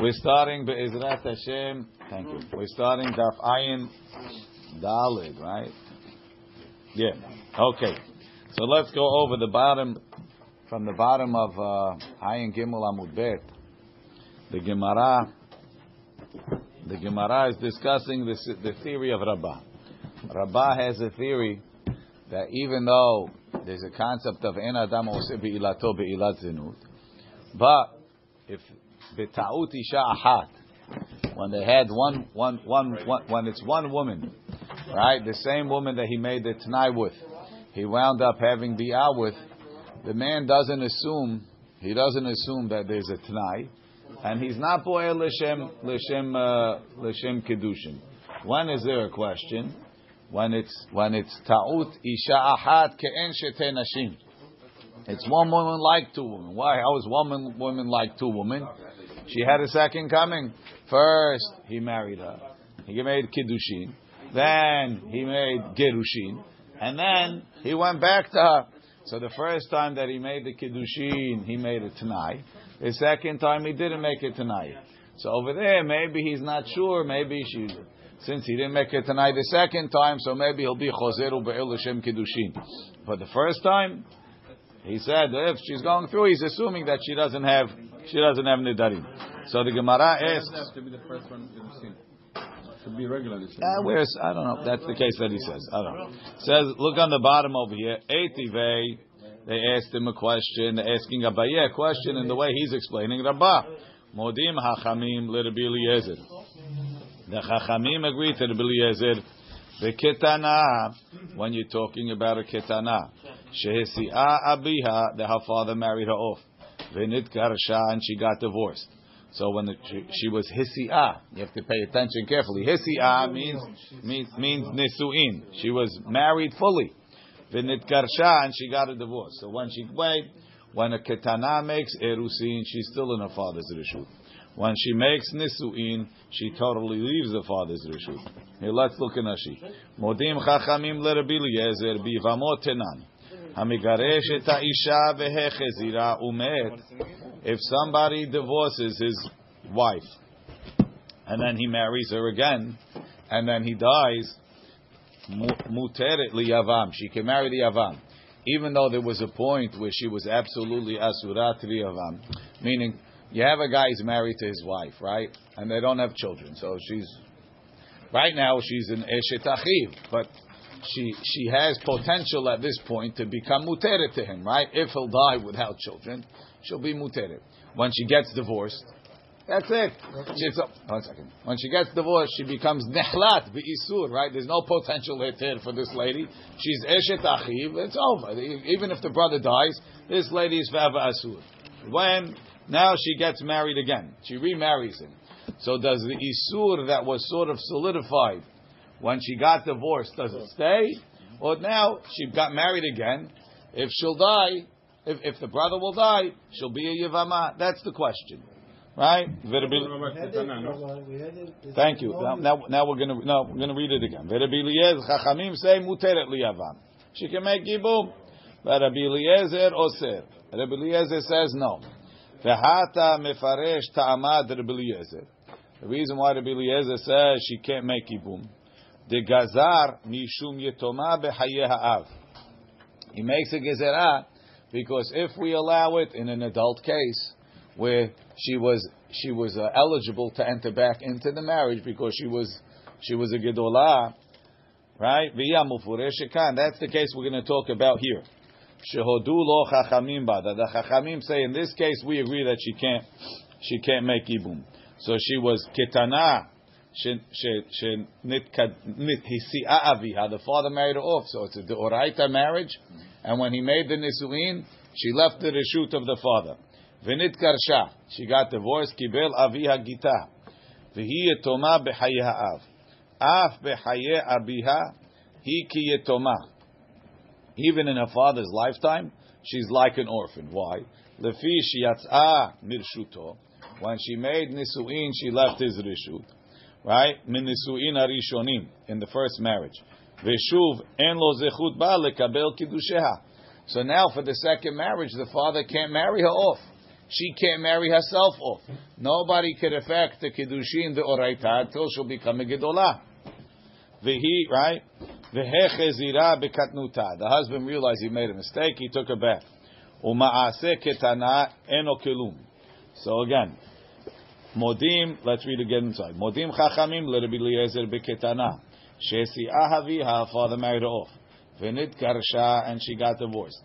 We're starting Be'ezrat Hashem. Thank you. We're starting Daf Ayin Dalid, right? Yeah. Okay. So let's go over the bottom, from the bottom of uh, Ayin Gimel Amud Bet. The Gemara, the Gemara is discussing this, the theory of Rabbah. Rabbah has a theory that even though there's a concept of En Adam Be'ilato Be'ilat Zinut, but if B'ta'ut Isha Ahat, when they had one, one, one, one, when it's one woman, right, the same woman that he made the Tanai with, he wound up having the with, the man doesn't assume, he doesn't assume that there's a Tanai, and he's not Poel L'Shem, L'Shem, uh, L'Shem Kedushin. When is there a question? When it's, when it's Ta'ut Isha Ahat Ke'en Shete Nashim. It's one woman like two women. Why? How is one woman like two women? She had a second coming. First, he married her. He made kiddushin. Then he made gerushin, and then he went back to her. So the first time that he made the kiddushin, he made it tenai. The second time he didn't make it tenai. So over there, maybe he's not sure. Maybe she, since he didn't make it tenai the second time, so maybe he'll be choseru be'il Hashem kiddushin. But the first time, he said if she's going through, he's assuming that she doesn't have she doesn't have nidarim. So the Gemara asks. Have to be the first one. To be regular. Uh, where's I don't know. That's the case that he says. I don't know. says look on the bottom over here. Eitivei. They asked him a question. They're asking Abaye a question in the way he's explaining Rabbah. Modim hachamim l'Rabbi Eliezer. The hachamim agree to Rabbi Eliezer. The ketana, when you're talking about a ketana, shehesi'a abiha, that her father married her off. V'nit karsha, and she got divorced. So when the, she, she, was hisi'ah, you have to pay attention carefully. Hisi'ah means means means nisu'in. She was married fully. V'nit karsha, and she got a divorce. So when she wait, when a ketana makes erusin, she's still in her father's rishut. When she makes nisu'in, she totally leaves the father's rishut. Here, let's look in Rashi. Modim chachamim l'Rabbi Eliezer bivamot tenan. Hamigaresh et ha'isha vehechezira umet. If somebody divorces his wife, and then he marries her again, and then he dies, muteret liyavam. She can marry the yavam. Even though there was a point where she was absolutely asurat liyavam, meaning you have a guy who's married to his wife, right? And they don't have children. So she's, right now she's an Eshet Achiv, but she, she has potential at this point to become muteret to him, right? If he'll die without children, she'll be muteret. When she gets divorced, that's it. She's, one second. When she gets divorced, she becomes nehlat isur, right? There's no potential heter for this lady. She's eshet achiv. It's over. Even if the brother dies, this lady is forever asur. When now she gets married again. She remarries him. So does the Isur that was sort of solidified when she got divorced, does it stay? Or now she got married again. If she'll die, if, if the brother will die, she'll be a Yavama. That's the question. Right? Thank you. Now, now, now we're gonna no, we're gonna read it again. Chachamim say muteret liyavam. She can make gibum. But Rabbi Eliezer oser. Rabbi Eliezer says no. V'hata mefaresh ta'amad Rabbi Eliezer. The reason why Rabbi Eliezer says she can't make ibum. The gazar mishum yetoma b'haye ha'av. He makes a gezerah because if we allow it in an adult case where she was she was uh, eligible to enter back into the marriage because she was she was a gedolah, right? That's the case we're going to talk about here. Shehodu lo chachamim bada. The chachamim say in this case we agree that she can't she can't make ibum. So she was ketana. She she aviha. The father married her off, so it's a deoraita marriage. Mm-hmm. And when he made the nisuin, she left the reshut of the father. Vinit karsha. She got divorced. Kibel aviha gita. V'hi yetoma b'chaye ha'av. Af b'chaye abiha. Hi ki yetoma even in her father's lifetime, she's like an orphan. Why? Lefi shiyatzah mirshuto. When she made nisuin, she left his rishut. Right? Min nisuin arishonim in the first marriage. Veshuv en lo zechut ba lekabel kiddusheha. So now for the second marriage, the father can't marry her off. she can't marry herself off. Nobody could affect the kiddushin the oraita until she'll become a gedolah. Vihi, right? Bekatnuta. The husband realized he made a mistake. He took her back. Uma'aseh ketana. So again, modim. Let's read again inside. Modim chachamim l'Rabbi Eliezer beketana. Shesi ahavi. Her father married her off. V'nit karsha and she got divorced.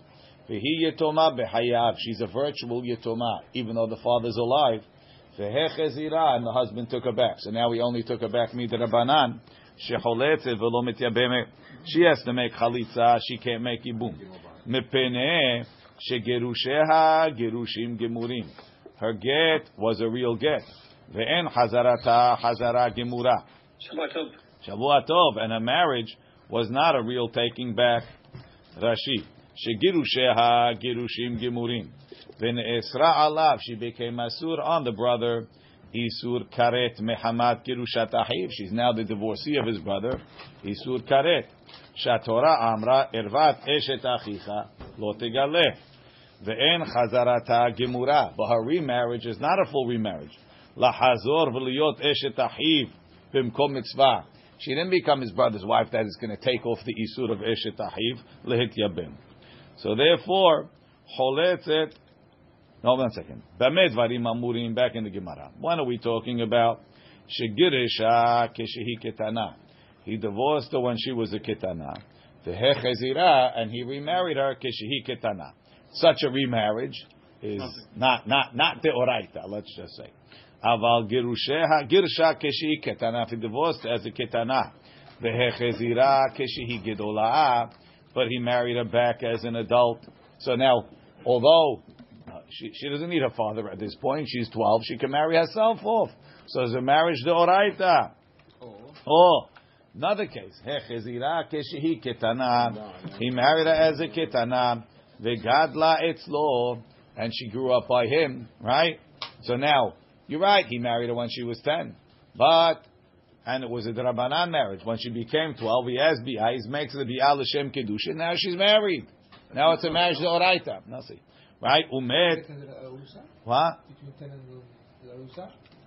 V'hi yetoma b'hayav. She's a virtual yetoma, even though the father's alive. V'hechezira and the husband took her back. So now we only took her back midrabanan. Shecholetzet v'lo mityabemet. She has to make chalitza. She can't make ibum. Mepene shegerusheha gerushim gemurim. Her get was a real get. Ve'en hazarata hazara gemura. Shavua tov. And her marriage was not a real taking back. Rashi. Shegirusheha gerushim gemurim. Ve'ne'esra alav. She became asur on the brother. Isur karet mehamat girushat ahiv. She's now the divorcee of his brother. Isur karet. Shatora amra ervat eshet achicha lo tegaleh. Ve'en chazarata gemura. But her remarriage is not a full remarriage. Lahazor v'liyot eshet achiv b'mkom mitzvah. She didn't become his brother's wife that is going to take off the isur of eshet achiv lehit yabim. So therefore, choletzet no, one second. Bamed varim amurim. Back in the Gemara. What are we talking about? Shegirisha keshehi ketana. He divorced her when she was a ketana. Vehechezira, and he remarried her keshehi ketana. Such a remarriage is not not not the oraita. Let's just say. Aval girusheha girsha keshehi ketana. If he divorced as a ketana, vehechezira keshehi gedolah. But he married her back as an adult. So now, although uh, she, she doesn't need her father at this point. She's 12. She can marry herself off. So it's a marriage de oraita. Oh. oh. Another case. He married her as a ketana. Vegadla etzlo. And she grew up by him, right? So now, you're right, he married her when she was 10. But, and it was a drabanan marriage. When she became 12, he has bi'ah. He makes the bi'ah l'shem kedusha. Now she's married. Now it's a marriage de oraita. Nothing. Right? Umet. What?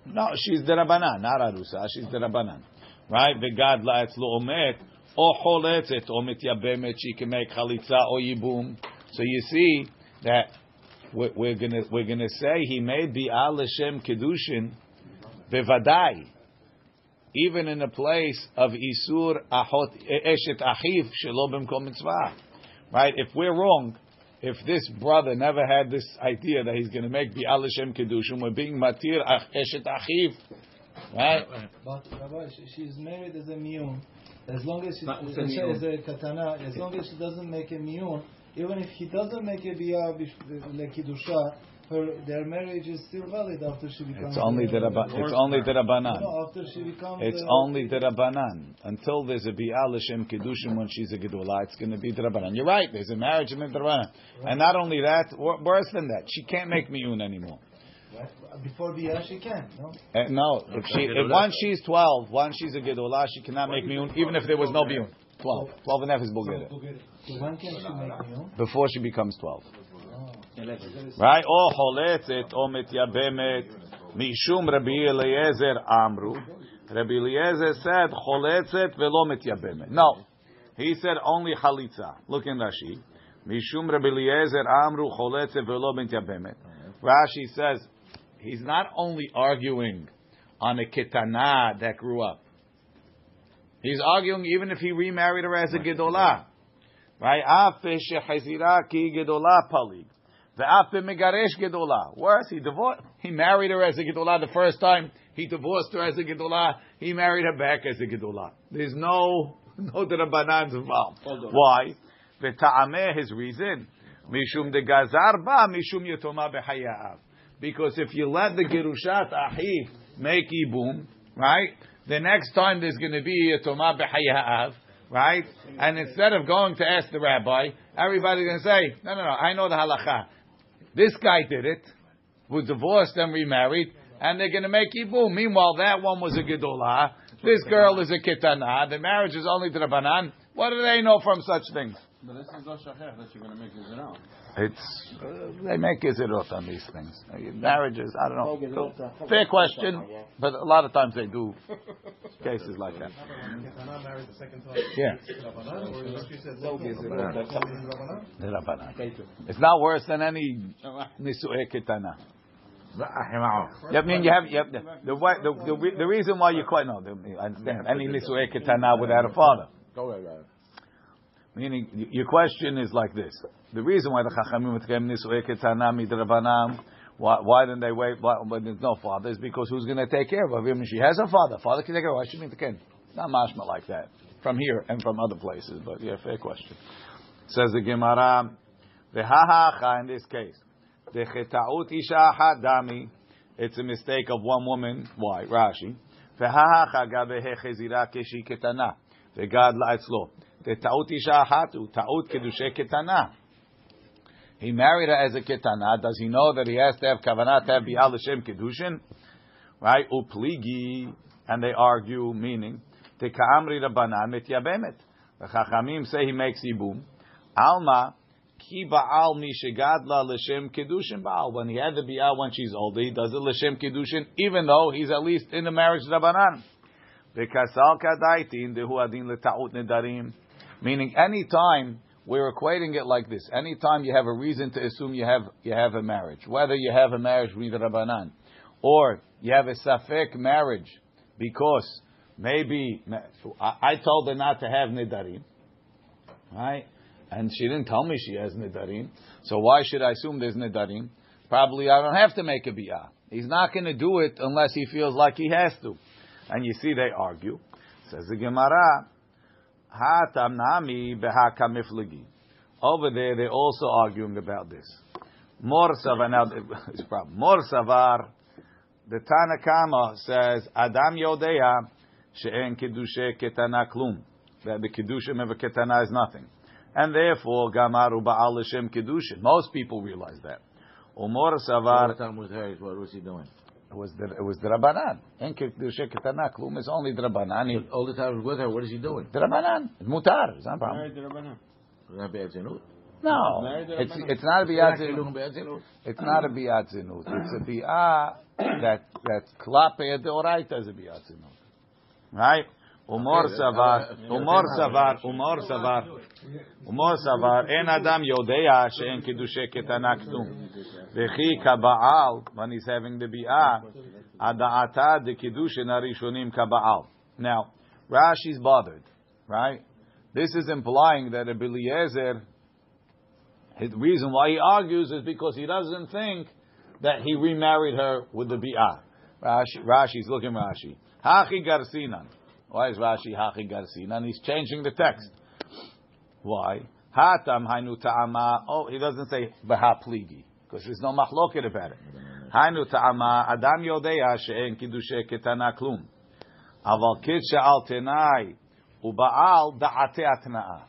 No, she's the Rabbanan, not Arusa. She's the Rabbanan. Right? V'gad la'etzlo umet. O choletzet, o mityabemet, she can make chalitza o yibum. So you see that we're, we're gonna we're gonna say he made the al Hashem kedushin bevadai, even in a place of isur ahot eshet achiv shelo b'mkom mitzvah. Right? If we're wrong, if this brother never had this idea that he's going to make the Alishem Kedushim, we're being matir eshet achiv, right? But Rabbi, she's married as a miyun. As long as she as a katana, as long as she doesn't make a miyun, even if he doesn't make a biyah lekidusha, her their marriage is still valid after she becomes. It's only the rabba, It's only the rabbanan. No, after she becomes. It's only the rabbanan. Until there's a bi'al l'shem kedushin when she's a gedula, it's going to be the rabbanan. You're right. There's a marriage in the rabbanan, and not only that, worse than that, she can't make miyun anymore. Before biyah, she can. No. Uh, no. If she, if once she's twelve, once she's a gedula, she cannot make miyun, even if there was no miyun. 12. 12 and a half is Bulgaria. So when can she make miyun? Before she becomes 12. Right? Oh, or choletzet or mityabemet mishum Rabbi Eliezer amru. Rabbi Eliezer said choletzet velo mityabemet. No, he said only chalitza. Look in Rashi. Mishum Rabbi Eliezer amru choletzet velo mityabemet. Rashi says he's not only arguing on a ketana that grew up. He's arguing even if he remarried her as a gedolah. Right? Afe shechazira ki gedolah palig. megaresh gedolah. Worse, he divorced. He married her as a gedolah the first time. He divorced her as a gedolah. He married her back as a gedolah. There's no no drabanans involved. Why? V'ta'ameh his reason. Mishum de gazar ba mishum yetoma b'hayav. Because if you let the gerushat ahiv make ibum, right? The next time there's going to be a tomah b'hayav, right? And instead of going to ask the rabbi, everybody's going to say, no, no, no, I know the halacha. This guy did it, was divorced and remarried, and they're going to make ibum. Meanwhile, that one was a gedolah. This girl is a kitana. The marriage is only to the banan. What do they know from such things? But this is not shachach that you're going to make a zina. It's uh, they make gizerot on these things. Marriages, I don't know. Fair question, but a lot of times they do cases like that. Yeah. The Rabbanan. It's not worse than any nisu'e ketana. I mean, you have, you have the, the, way- the, the, the reason why you quite know, the, I understand, any nisu'e ketana without a father. Go ahead, guys. Meaning, your question is like this: the reason why the chachamim mitkem nisu'e ketana midrabanam, why, why didn't they wait? Why, when there's no father, is because who's going to take care of her? I mean, she has a father. Father can take care of her. Why shouldn't he take not mashma like that from here and from other places. But yeah, fair question. Says the Gemara, v'hahacha in this case, the cheta'ut isha hadami. It's a mistake of one woman. Why? Rashi. The V'hahacha gabehe chezira keshi ketana. V'gad la'etzlo. The ta'ut isha hatu. Ta'ut kedushe ketana. He married her as a ketana. Does he know that he has to have kavanah to have bi'al l'shem kedushin? Right? Upligi. And they argue, meaning, the ka'amri rabbanan mityabemet. The chachamim say he makes ibum. Alma, ki ba'al mi shegadla l'shem kedushin ba'al. When he had the bi'al when she's older, he does it l'shem kedushin, even though he's at least in the marriage rabbanan. V'kasal kadaitin dehu adin l'ta'ut nedarim. Meaning, any time we're equating it like this. Anytime you have a reason to assume you have you have a marriage, whether you have a marriage with Rabbanan, or you have a safek marriage because maybe I told her not to have nidarim, right? And she didn't tell me she has nidarim, so why should I assume there's nidarim? Probably I don't have to make a bi'ah. He's not going to do it unless he feels like he has to. And you see, they argue. Says the Gemara, Nami miflagi. Over there, they're also arguing about this. Mor savar. The Tanakama says Adam Yodeya she'en kedushe ketana klum. That the kedushim of a ketana is nothing, and therefore gamaru ba'al l'shem kedushin. Most people realize that. Umor savar. what was he doing? It was the it was the Rabbanan. En kedushe ketana klum is only the Rabbanan. All the time was with her, what is he doing? The Rabbanan. It's mutar. It's not a problem. Married the Rabbanan. Not bad. No, it's it's not a biyat zinut. It's not a biyat zinut. It's a biyah that that klape deoraita is a biyat zinut, right? Umor Okay, savar, umor savar, umor savar, umor savar. En adam yodea she'en kiddushe ketana ktum. V'chi kaba'al when he's having the biyah adaata de kiddushin arishonim kaba'al. Now Rashi's bothered, right? This is implying that Rabbi Eliezer his reason why he argues is because he doesn't think that he remarried her with the bi'ah. Rashi, Rashi's looking at Rashi. Hachi garsinan. Why is Rashi hachi garsinan? He's changing the text. Why? Hatam hainu ta'ama. Oh, he doesn't say beha pligi because there's no machloket about it. Hainu ta'ama adam yodeya she'en kiddushe ketana klum. Aval kid she'al tenai uba'al da'ate atna'a.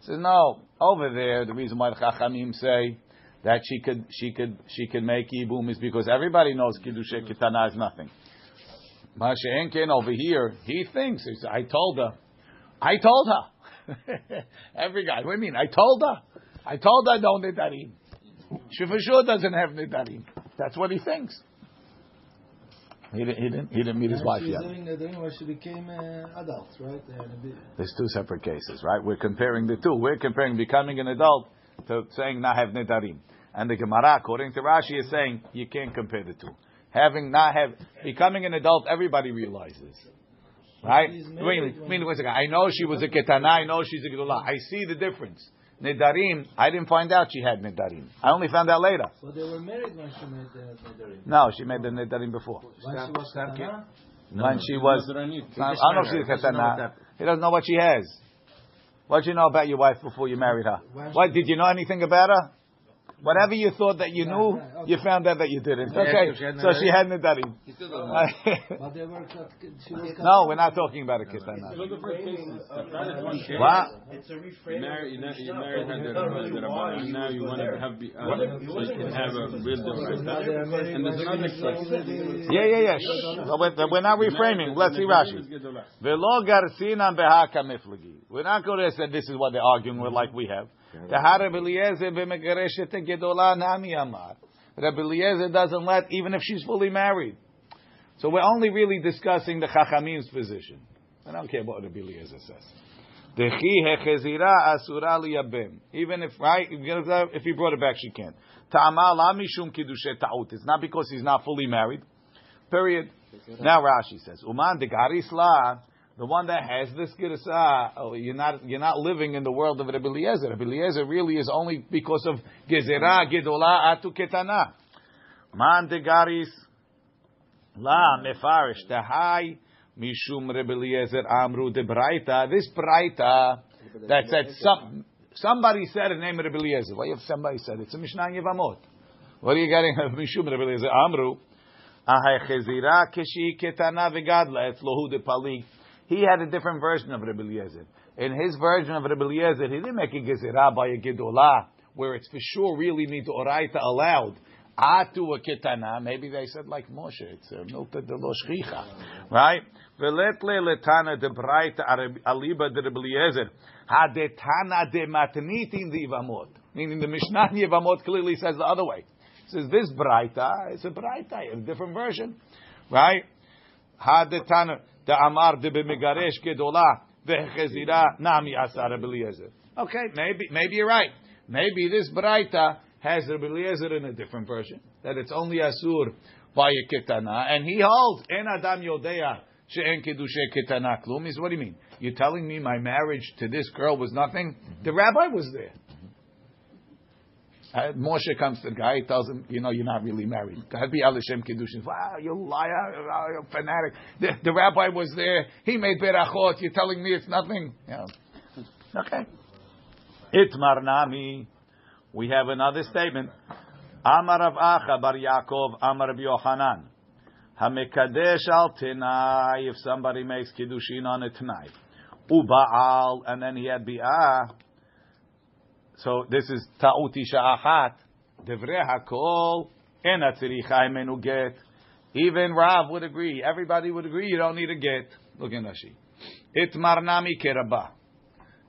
So no, over there, the reason why the Chachamim say that she could, she could, she could make ibum is because everybody knows kiddushe Ketana is nothing. Masha'enken over here, he thinks, he says, I told her, I told her. Every guy, what do you mean? I told her, I told her no nidarim. She for sure doesn't have nidarim. That's what he thinks. He didn't, he didn't, he didn't meet his wife yet. having Nadarim when she became uh, adult, right? There's two separate cases, right? We're comparing the two. We're comparing becoming an adult to saying not have nidarim. And the Gemara, according to Rashi, is saying you can't compare the two. Having not have becoming an adult, everybody realizes, right? She's Wait, wait, wait a second. I know she was a ketana. I know she's a gedula. I see the difference. Nidarim, I didn't find out she had nidarim. I only found out later. But they were married when she made the Nadarim. No, she made the nidarim before. When she was Katana, When she was, What I don't know if she's a ketana. He doesn't know what she has. What did you know about your wife before you married her? When What did you know anything about her? Whatever you thought that you knew, right, okay. you found out that you didn't. Yeah, Okay, so she had nedarim. He know. But they were cut, she was cut no, we're not talking about a kitana. Look at first cases. The fact is one case. What? It's a You reframing. married, you, of you Mishnah. married had You the don't really the want rabbanon. you Now you want to have be uh, so you can have a real Now difference. they are married And there's another Shlomo Yeah, yeah, yeah. We're, we're not reframing. Let's see Rashi. Velo garsinan behaka miflagi. We're not going to say this is what they're arguing with, like we have. The Rabbi Eliezer b'megareshet gedola nami amar. Rabbi Eliezer doesn't let even if she's fully married. So we're only really discussing the Chachamim's position. I don't care what Rabbi Eliezer says. Dechi hechezira asura liyabim. Even if right, if he brought it back, she can't. Ta'ama la mishum ta'ut. It's not because he's not fully married. Period. Now Rashi says, Uman de garisla, the one that has this girsa, uh, oh, you're not you're not living in the world of Rabbi Eliezer. Rabbi Eliezer really is only because of gezerah gedola atu ketana. Man degaris la mefarish tahai mishum Rabbi Eliezer amru de braita. This braita that said some somebody said the name Rabbi Eliezer. Why if somebody said it? it's a Mishnah Yevamot? What are you getting mishum Rabbi Eliezer amru? Ahai kishi ketana v'gadla etzlohu de palik. He had a different version of Rabbi Eliezer. In his version of Rabbi Eliezer, he didn't make a gezerah by a gedolah, where it's for sure really need to oraita allowed. Atu a ketana. Maybe they said like Moshe. It's uh, a milta de lo shchicha, right? Veletle letana de braita aliba de Rabbi Eliezer. Hadetana de matnitin the Yivamot. Meaning the Mishnah in Yivamot clearly says the other way. It says this braita, it's a braita, a different version, right? Hadetana de amar de b'megaresh gedola vechezira nami asar Eliezer. Okay, maybe maybe you're right. Maybe this braita has Rabbi Eliezer in a different version that it's only asur by a ketana, and he holds en adam yodea she'en kedushe ketana klum. Is what do you mean? You're telling me my marriage to this girl was nothing? The rabbi was there. Uh, Moshe comes to the guy, tells him, you know, you're not really married. Be Alishem Kiddushin. Wow, you liar, you fanatic. The, the rabbi was there, he made berachot, you're telling me it's nothing? You. Okay. Itmar nami. We have another statement. Amar Rav Acha bar Yaakov, Amar Rav Yochanan. Hamekadesh al tenai, if somebody makes kiddushin on a tenai. Ubaal, and then he had bi'ah. So this is ta'uti sha'achat. Devrei hakol, en atziricha imenu get. Even Rav would agree. Everybody would agree you don't need a get. Look in Rashi. Itmar nami kerabah.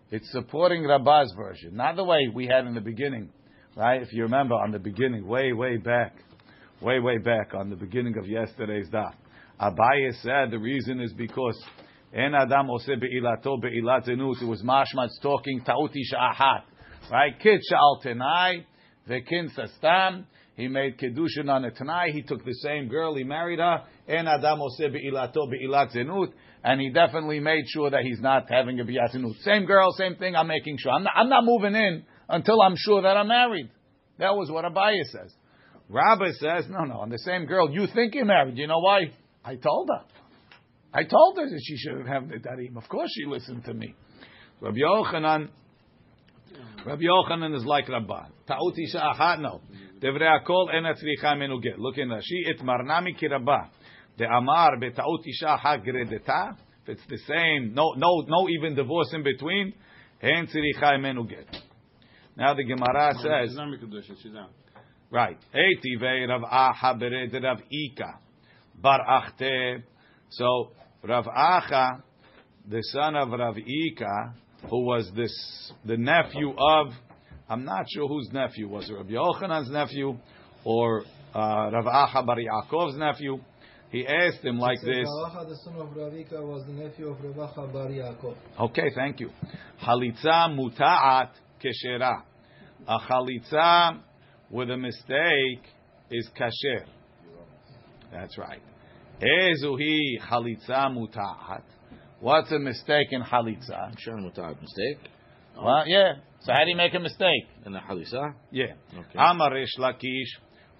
It's supporting Rabbah's version, not the way we had in the beginning, right? If you remember on the beginning, way, way back, way, way back on the beginning of yesterday's daf, Abaye said the reason is because En Adam ose be'ilato Be'ilatzenut. It was mashmatz talking ta'uti sha'ahat, right? Kid sha'al tenai, vekin sastam. He made kedushin on a tenai. He took the same girl, he married her. En Adam ose be'ilato be'ilat zenut. And he definitely made sure that he's not having a biyatinut. Same girl, same thing. I'm making sure. I'm not, I'm not moving in until I'm sure that I'm married. That was what Abaye says. Rabbi says, no, no, on the same girl. You think you're married. You know why? I told her. I told her that she shouldn't have the darim. Of course she listened to me. Rabbi Yochanan, Rabbi Yochanan is like Rabban. Ta'uti sha'achat, no. Devrei akol en atzricha menuget. Look in Rashi, et marnami ki Rabbah. The Amar beta'ut isha hagredeta. If it's the same, no, no, no, even divorce in between. Hen tziricha imenu get. Now the Gemara says, She's not Mikudush, she's out. right? Eitive Rav Acha bered Rav Ika bar Achte. So Rav Acha, the son of Rav Ika, who was this the nephew of, I'm not sure whose nephew was it, Rav Yochanan's nephew or uh, Rav Acha bar Yaakov's nephew. He asked him like this. The son of Ravika, was the nephew of Ravacha bar Yaakov. Okay, thank you. Halitza muta'at keshera. A chalitza with a mistake is kasher. That's right. Ezuhi chalitza muta'at. What's a mistake in chalitza? Shan mutad mistake. Well, yeah. So how do you make a mistake? In the halisa. Yeah. Okay. Amar Rish Lakish,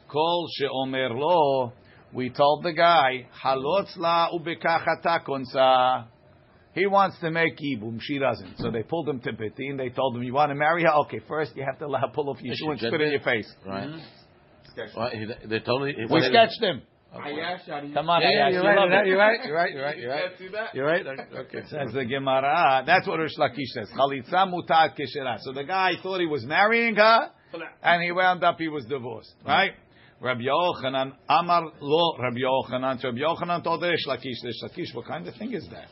kol she'omer lo. We told the guy, halotz la ubekach ata konsa. He wants to make ibum, She doesn't. So they pulled him to Biti and they told him, you want to marry her? Okay, first you have to let her pull off your shoe and spit in your face. Right. Mm-hmm. Well, he, they totally. We sketched him. Come on, Yeah, Ayash, you're you right, you're right. You're right. You're right. You're right. see that? You're right. Okay. Says the Gemara. That's what Rish Lakish says. Chalitza mutat kishera. So the guy thought he was marrying her, and he wound up he was divorced. Mm-hmm. Right? Rabbi Yochanan Amar lo Rabbi Yochanan. Rabbi Yochanan told Rish Lakish. Rish Lakish, what kind of thing is that?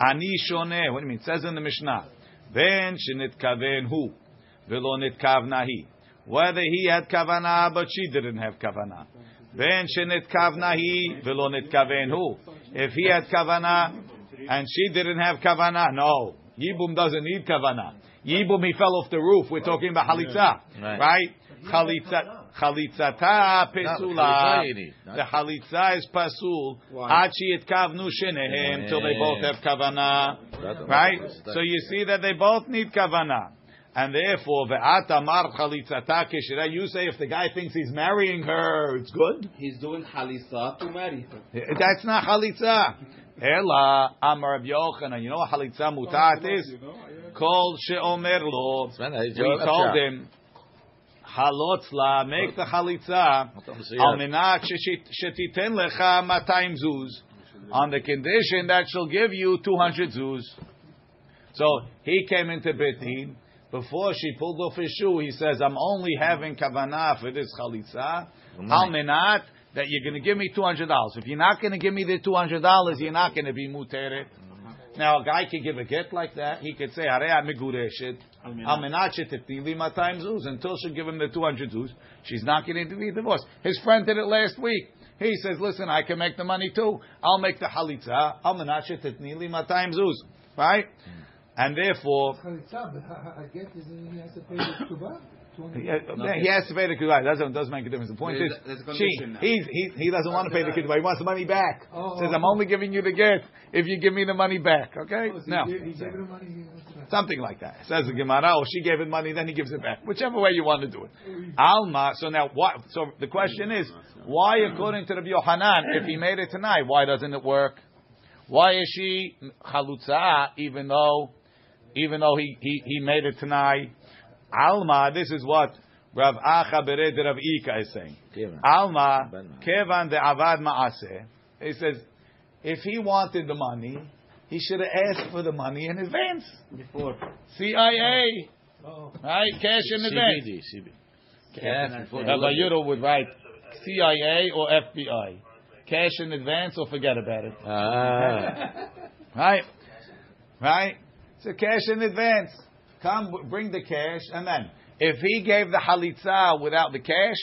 Ani shoneh. What do you mean? It says in the Mishnah. Then shenitkaven hu, velo nitkavna hi. Whether he had kavana, but she didn't have kavana. Then shenitkavna hi, velo nitkaven hu. If he had kavana and she didn't have kavana, no. Yibum doesn't need kavana. Yibum, he fell off the roof. We're talking about halitza, Right. right? Chalitza. Chalitzata pesula. chalitza you need, not- The chalitza is pasul. Why? Ad sheyitkavnu shenehem till they both have kavana. Right? So you see that they both need kavana. And therefore, ve'at amar chalitzata keshira, you say if the guy thinks he's marrying her, it's good? He's doing halisa to marry her. Eh, that's not chalitza. Ela amar Rabbi Yochanan. You know what chalitza mutat is? Called she'omer lo. Man, I- We that's told right. him, halotzla, make the chalitza, al menat sheshit- shetiten lecha matayim zuz, on the condition that she'll give you 200 zuz. So he came into Betin. Before she pulled off his shoe, he says, I'm only having kavanah for this chalitza. Mm-hmm. Al menat, that you're going to give me $200. If you're not going to give me the $200, you're not going to be muteret. Mm-hmm. Now, a guy can give a get like that. He could say, Hare migureshet. Al menat shetetni li matayim zuz. Until she give him the 200 zuz, she's not going to be divorced. His friend did it last week. He says, listen, I can make the money too. I'll make the halitza. Al menat shetetni li matayim zuz. Right? Mm-hmm. And therefore, Chalitza, but ha- ha- I get is he has to pay the tuba. he, he has to pay the kiddush. Doesn't doesn't make a difference. The point There's is, there's she, he's, he he doesn't want to pay the kiddush. He wants the money back. Oh, oh. Says, oh, I'm oh. only giving you the gift if you give me the money back. Okay? Oh, so no, he gave, he gave her money. He wants it back. something like that. Says the Gemara. Or she gave him money, then he gives it back. Whichever way you want to do it. Oh, Alma. So now, what? So the question is, why, according to Rabbi Yohanan, if he made it tenai, why doesn't it work? Why is she chalutza even though, even though he he, he made it tenai? Alma. This is what Rav Acha Bered Rav Ika is saying. Kevin. Alma kevan de avad maaseh. He says, if he wanted the money, he should have asked for the money in advance. Before. CIA, Oh, right? Cash in advance. CBD, CBD. Cash before Rabbi would write CIA or FBI. Cash in advance or forget about it. Ah. Right? Right? So cash in advance. Come, bring the cash, and then if he gave the halitza without the cash,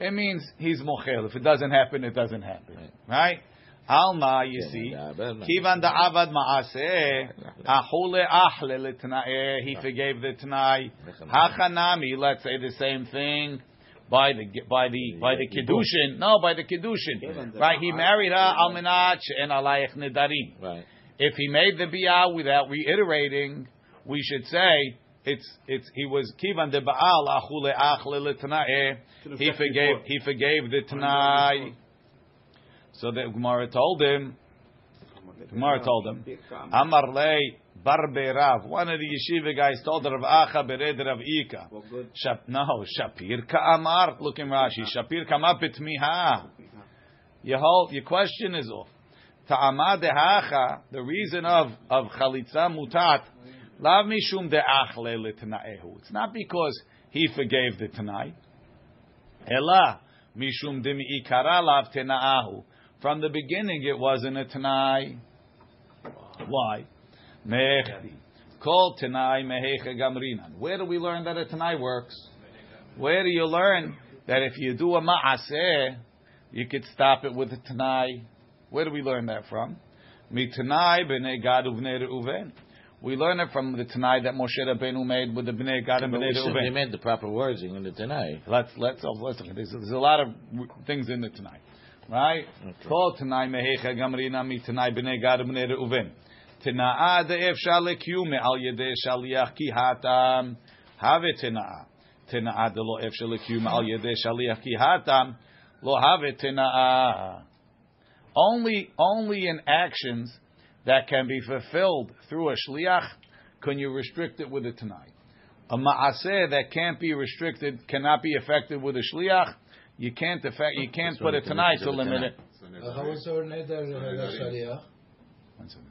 it means he's mochel. If it doesn't happen, it doesn't happen. Right? Alma, you see. Kivan da avad maaseh, ahule ahle letnaeh, he forgave the t'nai. Hachanami, let's say the same thing by the by the by the kiddushin. No, by the kiddushin. Right? He married her al menat and alayich nedarim. Right. If he made the biyah without reiterating, we should say it's it's he was kivan de baal achule achle. He forgave he forgave the t'nai. So the Gemara told him. Gemara told him. Amar lei barbe Rav. One of the yeshiva guys told Rav Acha bered Rav Ika. Shap, no, Shapir ka'amar. Look in Rashi. Shapir kama betmiha. Your whole your question is off. Ta'amad dehacha. The reason of of chalitza mutat. Lav mishum de'achle letnaehu. It's not because he forgave the tanai. Ela mishum demi'ikara lav tena'ahu. From the beginning, it wasn't a tanai. Why? Mechdi. Called tanai mehecha gamrinan. Where do we learn that a tanai works? Where do you learn that if you do a ma'aseh, you could stop it with a tanai? Where do we learn that from? Mitanai b'nei Gad uvnei Reuven. We learn it from the tanai that Moshe Rabbeinu made with the b'nei Gad and b'nei said they made the proper words in the tenai. Let's let's oh, let's look at this. There's a lot of things in it tenai, right? Call tenai mehecha gamrina mi tenai b'nei Gad b'nei Reuven. Tana'a de'efshar lekiyume al yedei shaliach ki hatam have tana'a. Tana'a de lo efshar lekiyume al yedei shaliach ki hatam lo have tana'a. Only only in actions that can be fulfilled through a shliach, can you restrict it with a tanai? A ma'aseh that can't be restricted, cannot be affected with a shliach, you can't affect, you can't That's put why a we can tanai make it to a limit it. How is her neder shaliach? One second.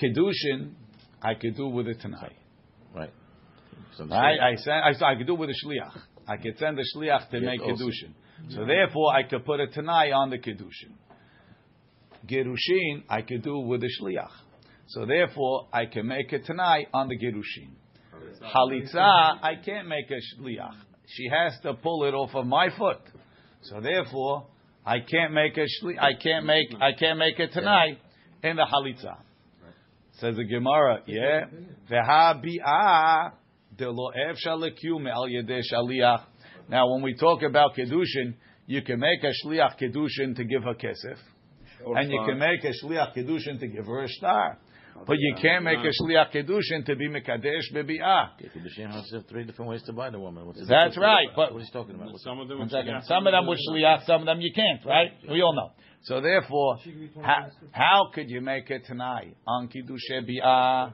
Kedushin, I could do with a tanai. Right. So I send, I, I could do with a shliach. I could send a shliach to Yes, make also. kedushin. So therefore, I could put a tanai on the kedushin. Gerushin, I could do with a shliach. So therefore, I can make a tanai on the gerushin. Halitza, I can't make a shliach. She has to pull it off of my foot. So therefore, I can't make a shli. I can't make. I can't make it tenai in the halitza. Says the Gemara, yeah. Veha bi'ah de lo efshar lekiume al yedei shaliach. Now, when we talk about kedushin, you can make a shliach kedushin to give her kesef, and you can make a shliach kedushin to give her a star. But, you can't make a shliach kedushin to be mekadesh bebi'ah. Kedushin has three different ways to buy the woman. What's That's right. But what are you talking about? Some of them, one second. Some of them with shliach, some of them you can't. Right? We all know. So therefore, how, how could you make it tenai on kedushin bi'ah?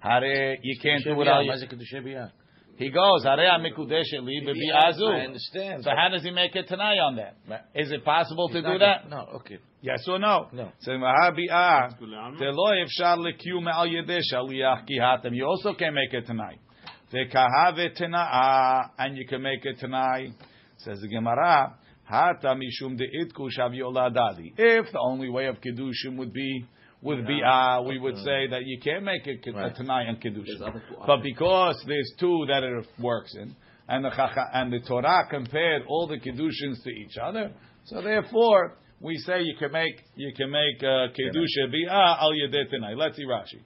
Hare, you can't do it on. a. He goes, Mikudesh I understand. So how does he make it tenai on that? Is it possible to do that? No, okay. Yes or no? No. You also can make it tenai. And you can make it tenai. Says the Gemara, If the only way of Kedushim would be with bi'ah, we would say that you can't make it a tenai. There's other two But because there's two that it works in, and the Chacha, and the Torah compared all the Kedushins to each other, so therefore we say you can make you can make uh, kedusha bi'ah al yedei tenai. Let's see Rashi.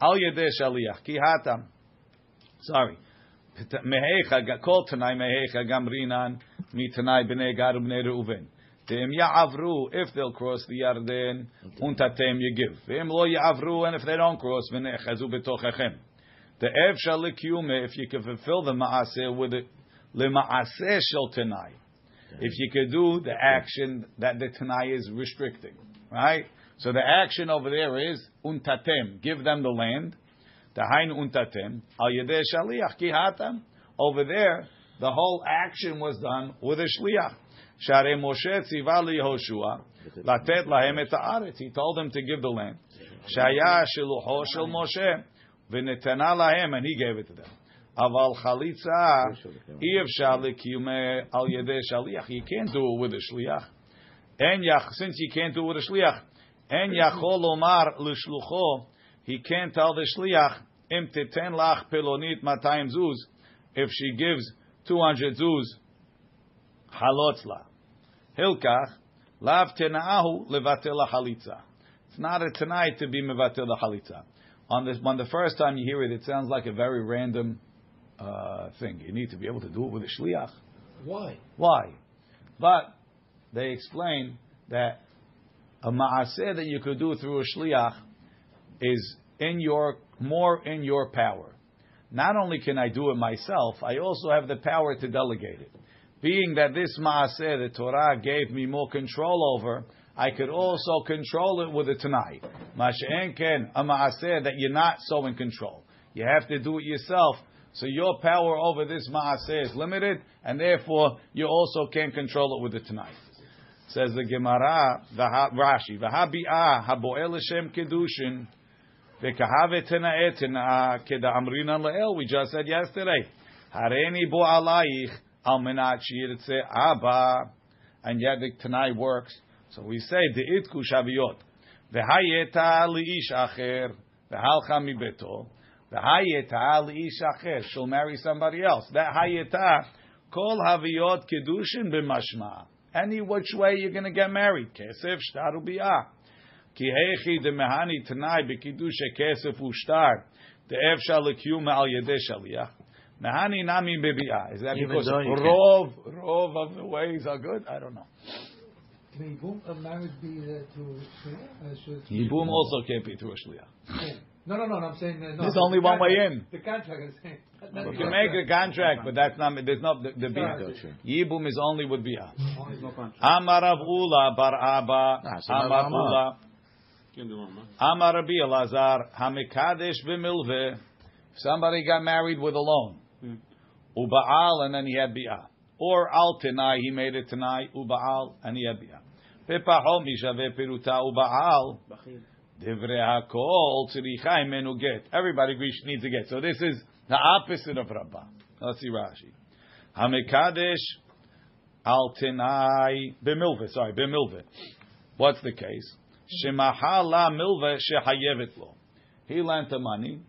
Al yedei shaliach ki hatam. Sorry. Mehecha kol tenai mehecha gamrinan mi tenai bnei gad ubnei Ya'avru if they'll cross the Yarden untatem you give. Them lo ya'avru and if they don't cross v'nechazu betochechem. The ev shall likiyume if you can fulfill the maaseh with it lemaaseh shel tenai if you could do the action that the Tanai is restricting, right? So the action over there is untatem, give them the land. Tahain untatem al yedei shaliach ki hatam. Over there, the whole action was done with a shliach. Share Moshe tziva Yehoshua latet lahem et haaretz. He told them to give the land. Shaya shilucho shel Moshe v'netana lahem, and he gave it to them. Aval chalitza i'evshar lekiyume al yedei shaliach. You can't do it with a shliach. Since you can't do it with a shliach, he can't tell the shliach im titen lach pelonit matayim zuz if she gives 200 zuz halotzla. Hilkach, lav tena'ahu levatel halitza. It's not a tenai to be mevatel halitza. On, this, on the first time you hear it, it sounds like a very random uh, thing. You need to be able to do it with a shliach. Why? Why? But they explain that a maaseh that you could do through a shliach is in your more in your power. Not only can I do it myself, I also have the power to delegate it. Being that this maaseh the Torah gave me more control over, I could also control it with a tanai. Masha'en ken a maaseh that you're not so in control. You have to do it yourself. So your power over this maaseh is limited, and therefore you also can't control it with the tenai. Says the Gemara, v'ha- Rashi, v'habi'ah habo'el Hashem kedushin, v'kahave tena'eh tena'ah keda'amrinan le'el. We just said yesterday, hareni bo alayich al menat shirtze abba, and yet the tenai works. So we say de'itku shaviyot, v'hayeta li'ish acher, v'halcha mibeto, v'hayeta li'ish acher. She'll marry somebody else. That hayeta, kol haviyot kedushin b'mashma. Any which way you're going to get married. Kesef shtar ubi'ah. Ki hechi de mehani tanai b'kidushe kesef ushtar. De'ef shal l'kiyum al yedei shaliach. Mehani nami bebi'ah. Is that Even because though you can- rov, rov of the ways are good? I don't know. May Yibum of marriage be uh, to Shliach? Uh, Yibum also can't be through a shliach. No, no, no, no, I'm saying. Uh, no, There's the only one way in. The contract is saying. You can make a contract, but that's not, there's no, the, the Sorry. Yibum is only with bi'ah. There's no contract. Amar Rav Ula bar Abba, so Amar Ula. Can do one, huh? Amar Rabbi Elazar, Hamikadesh b'milve. Somebody got married with a loan. Ubaal, and then he had bi'ah. Or al tenai, he made it tenai, ubaal, and he had bi'ah. Pepahom mishave peruta ubaal. Divrei hakol tzricha imenu get. Everybody agrees she needs a get. So this is the opposite of Rabbah. Let's see Rashi. Hamikadesh al tenai b'milve. Sorry, b'milve. What's the case? Shemahala milve shehayevet lo. He lent the money.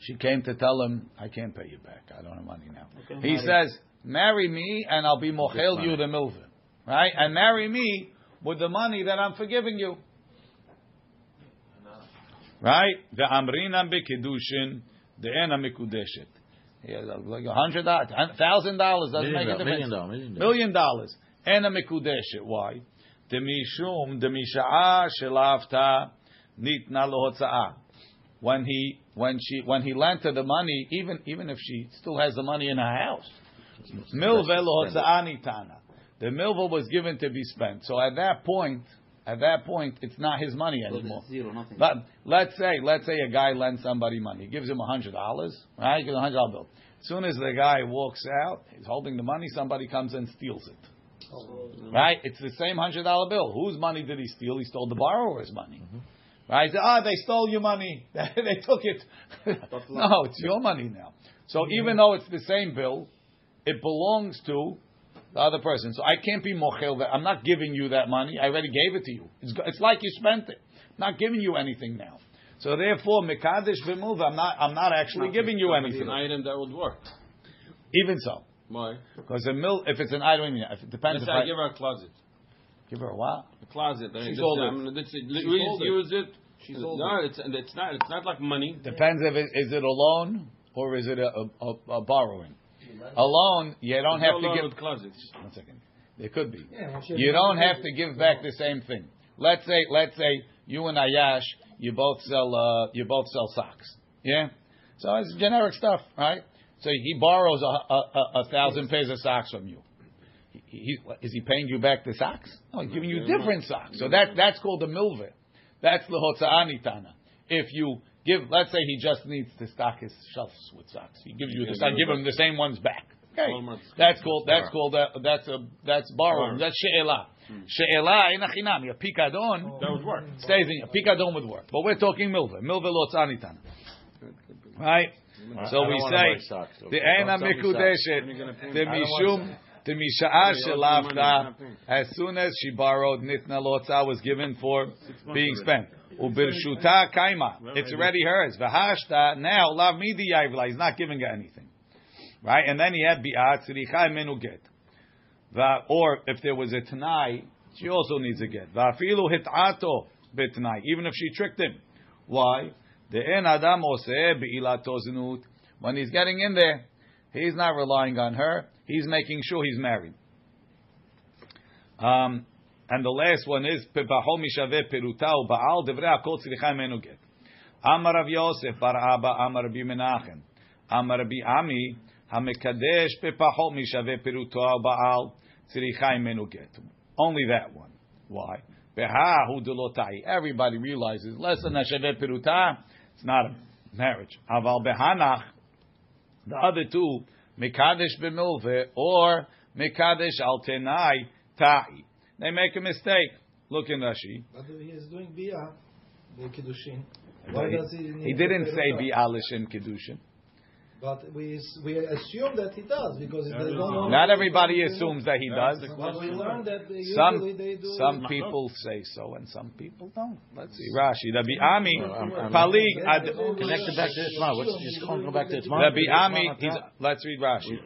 She came to tell him, I can't pay you back. I don't have money now. he says, marry me and I'll be mochel you the milve. Right? And marry me with the money that I'm forgiving you. Right? The amrinam bekedushin, the ena mikudeshet. Yeah, like a hundred dollars, thousand dollars doesn't make a Million difference. dollar, million dollar. Million dollars. Ena mikudeshet. Why? Demishum demishaa shelavta nitna lohotzaa. When he when she when he lent her the money, even even if she still has the money in her house. The milva was given to be spent. So at that point, at that point, it's not his money anymore. Zero, nothing. But let's say, let's say a guy lends somebody money, he gives him a hundred dollars, right? He gives a hundred dollar bill. As soon as the guy walks out, he's holding the money. Somebody comes and steals it, oh. right? It's the same hundred dollar bill. Whose money did he steal? He stole the borrower's money, mm-hmm. Right? "Ah, they stole your money. they took it." no, it's your money now. So even though it's the same bill, it belongs to the other person. So I can't be mochel. that- I'm not giving you that money. I already gave it to you. It's, it's like you spent it. I'm not giving you anything now. So therefore, mekadesh v'muv. I'm not. I'm not actually giving you anything. an item that would work. Even so, Why? because a mil, if it's an item, if it depends. Let's If I, I give her a closet. Give her a what? A closet. I mean, She this- sold it. I mean, this- She use, it. use it. She sold no, it's it's not. It's not like money. Depends if it is it a loan or is it a, a, a, a borrowing. A loan, you don't There's have no to give. closets. One second. There could be. Yeah, You don't have to give back the same thing. Let's say, let's say you and Ayash, you both sell, uh, you both sell socks. Yeah. So it's generic stuff, right? So he borrows a, a, a, a thousand pairs of socks from you. He, he, is he paying you back the socks? No, he's giving you different socks. So that that's called the milve. That's the hotza'anitana. If you give, let's say he just needs to stock his shelves with socks. He gives you the stock, give him the same ones back. Okay. That's called that's called that that's a that's borrowing. That's she'ela. Hmm. She'ela in achinam. A pikadon oh. That would work. stays in a pikadon would work. But we're talking milva. Milva lotzanitan. Right? So I we say socks, the ena mikudeshet When you gonna pay the me? I don't mishum the mishaa Yeah, you owe me money, shelafta. not paying. As soon as she borrowed, nitna lotza was given for being spent. Ubirshuta kaima. It's already hers. V'hashta now lav midi yavla. He's not giving her anything, right? And then he had bi'at tzricha menu get. Or if there was a tenai, she also needs a get. Va'afilu hitato betnai. Even if she tricked him. Why? The en adam oseh be'ilato zinut. When he's getting in there, he's not relying on her. He's making sure he's married. Um, and the last one is pepahol mishaveh peruta u'ba'al devrei hakol tzricha menu get. Amar Rav Yosef bar Abba Amar Rabbi Menachem Amar Rabbi Ami Hamekadesh pepahol mishaveh peruta u'ba'al tzricha menu get. Only that one. Why? Beha hu delotai. Everybody realizes less than shaveh peruta. It's not a marriage. Aval behanach. The other two, Mekadesh b'milveh or Mekadesh al tenai ta'i. They make a mistake. Look in Rashi. But he is doing bia, the kiddushin. Why He, does he? Need he didn't say pay be alish in kedushin. But we we assume that he does because they don't. Not everybody assumes that he does. But we learned that they Some usually they do. some people say so and some people don't. Let's see. Rashi. Rabbi Ami I'm- I'm- Palig ad. Connect it back to the Ismail. What's just go back to Ismail? Rabbi Ami. Uh, let's read Rashi.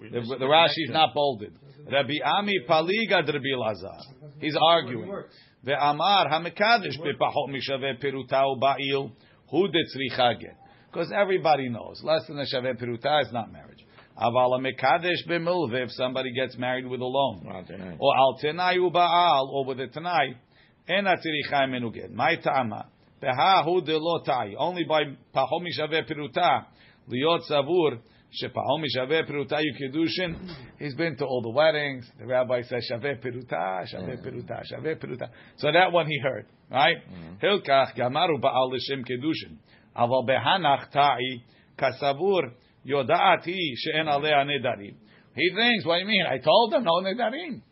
The, the Rashi is not bolded. Rabbi Ami Palig ad Rabbi Lazar. He's arguing. The Amar Hamikadesh bepachot mishaveh peruta u'ba'il hu detzricha get. Because everybody knows less than a shaveh peruta is not marriage. Aval Hamikadesh b'milveh if somebody gets married with a loan. or al tenai uba'al, or with a tenai, en atziricha menu get. My ta'ama, beha hu de lo ta'i. Only by pahom mishaveh piruta. liot savur, Shepahom Shaveh Yukidushin. He's been to all the weddings. The rabbi says Shaveh piruta, Shaveh piruta, Shaveh piruta. So that one he heard, right? Hilkach Gamaru Baal L'Shem Kedushin. Aval Behanach Ta'i Kasavur Yodaati She'en Alea Nedarim. He thinks, what do you mean? I told him no Nedarim.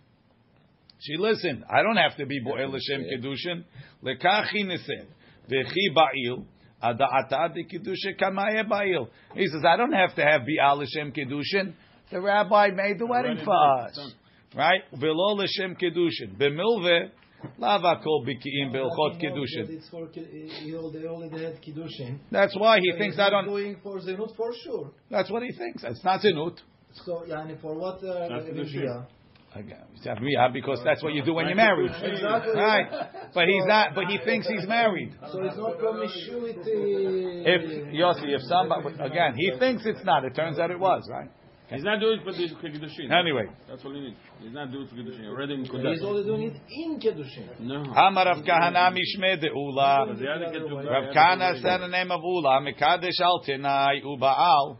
She listened. I don't have to be Bo'el L'Shem Kedushin. Lekachi Nised. V'chi Ba'il. Ada'ata de Kedusha Kamaye Ba'il. He says, I don't have to have Bi'al L'Shem Kedushin. The rabbi made the wedding for us. Right? V'lo L'Shem Kedushin. B'milve. Lava kol biki'im be'ilchot It's for ki- he al- they already had kiddushin. That's why he So thinks he's I not don't. going for zenut for sure. That's what he thinks. It's not zinut. So yani for what uh, Not Rivia? Again, it's because that's what you do when you're married. Exactly. Right. But he's not. But he thinks he's married. So it's not promiscuity. If Yossi, if somebody again, he thinks it's not. It turns out it was. Right. He's not doing it for the Kiddushin. Anyway. That's what he needs. He's not doing it for Kiddushin. Already in He's Kodesh. only doing it in kiddushin. No. Amar Rav Kahana Mishme de Ula. But the other kid took- Rav Kahana said the name of Ula. Mekadesh al tenai ubaal.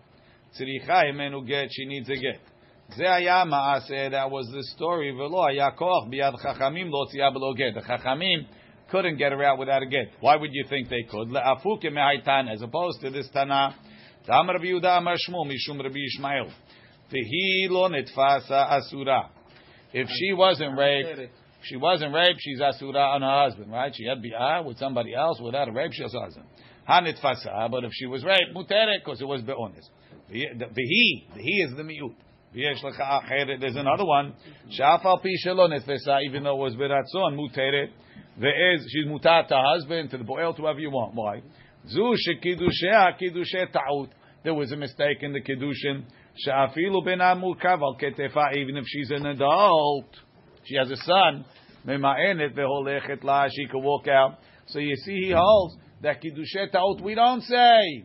Tzricha imenu get. She needs a get. זה היה מעשה, that was the story, ולא היה כוח ביד חכמים להוציאה בלא גט. The חכמים couldn't get her out without a get. Why would you think they could? לאפוק מהייתן, as opposed to this תנא. דאמר רבי יהודה אמר שמו משום רבי ישמעאל. Vihilo nitfasa asura. If she wasn't raped, she wasn't raped, she's asura on her husband, right? She had bi'ah with somebody else without a rape, she has a husband. Hanitfasa, but if she was raped, mutere, because it was be'onis. Vihi, he is the mi'ut. There's another one. Shafal pi nitfasa, even though it was beratzon, mutere. Ve'ez, she's mutat to husband, to the boel, to whoever you want. Why? Zu shekidushea kidusheh ta'ut. There was a mistake in the kiddushin. Sha'afilu ben amurkav al ketefa, even if she's an adult. She has a son. Mema'enet ve'holechet la, she could walk out. So you see, he holds that kiddushe ta'ut, we don't say.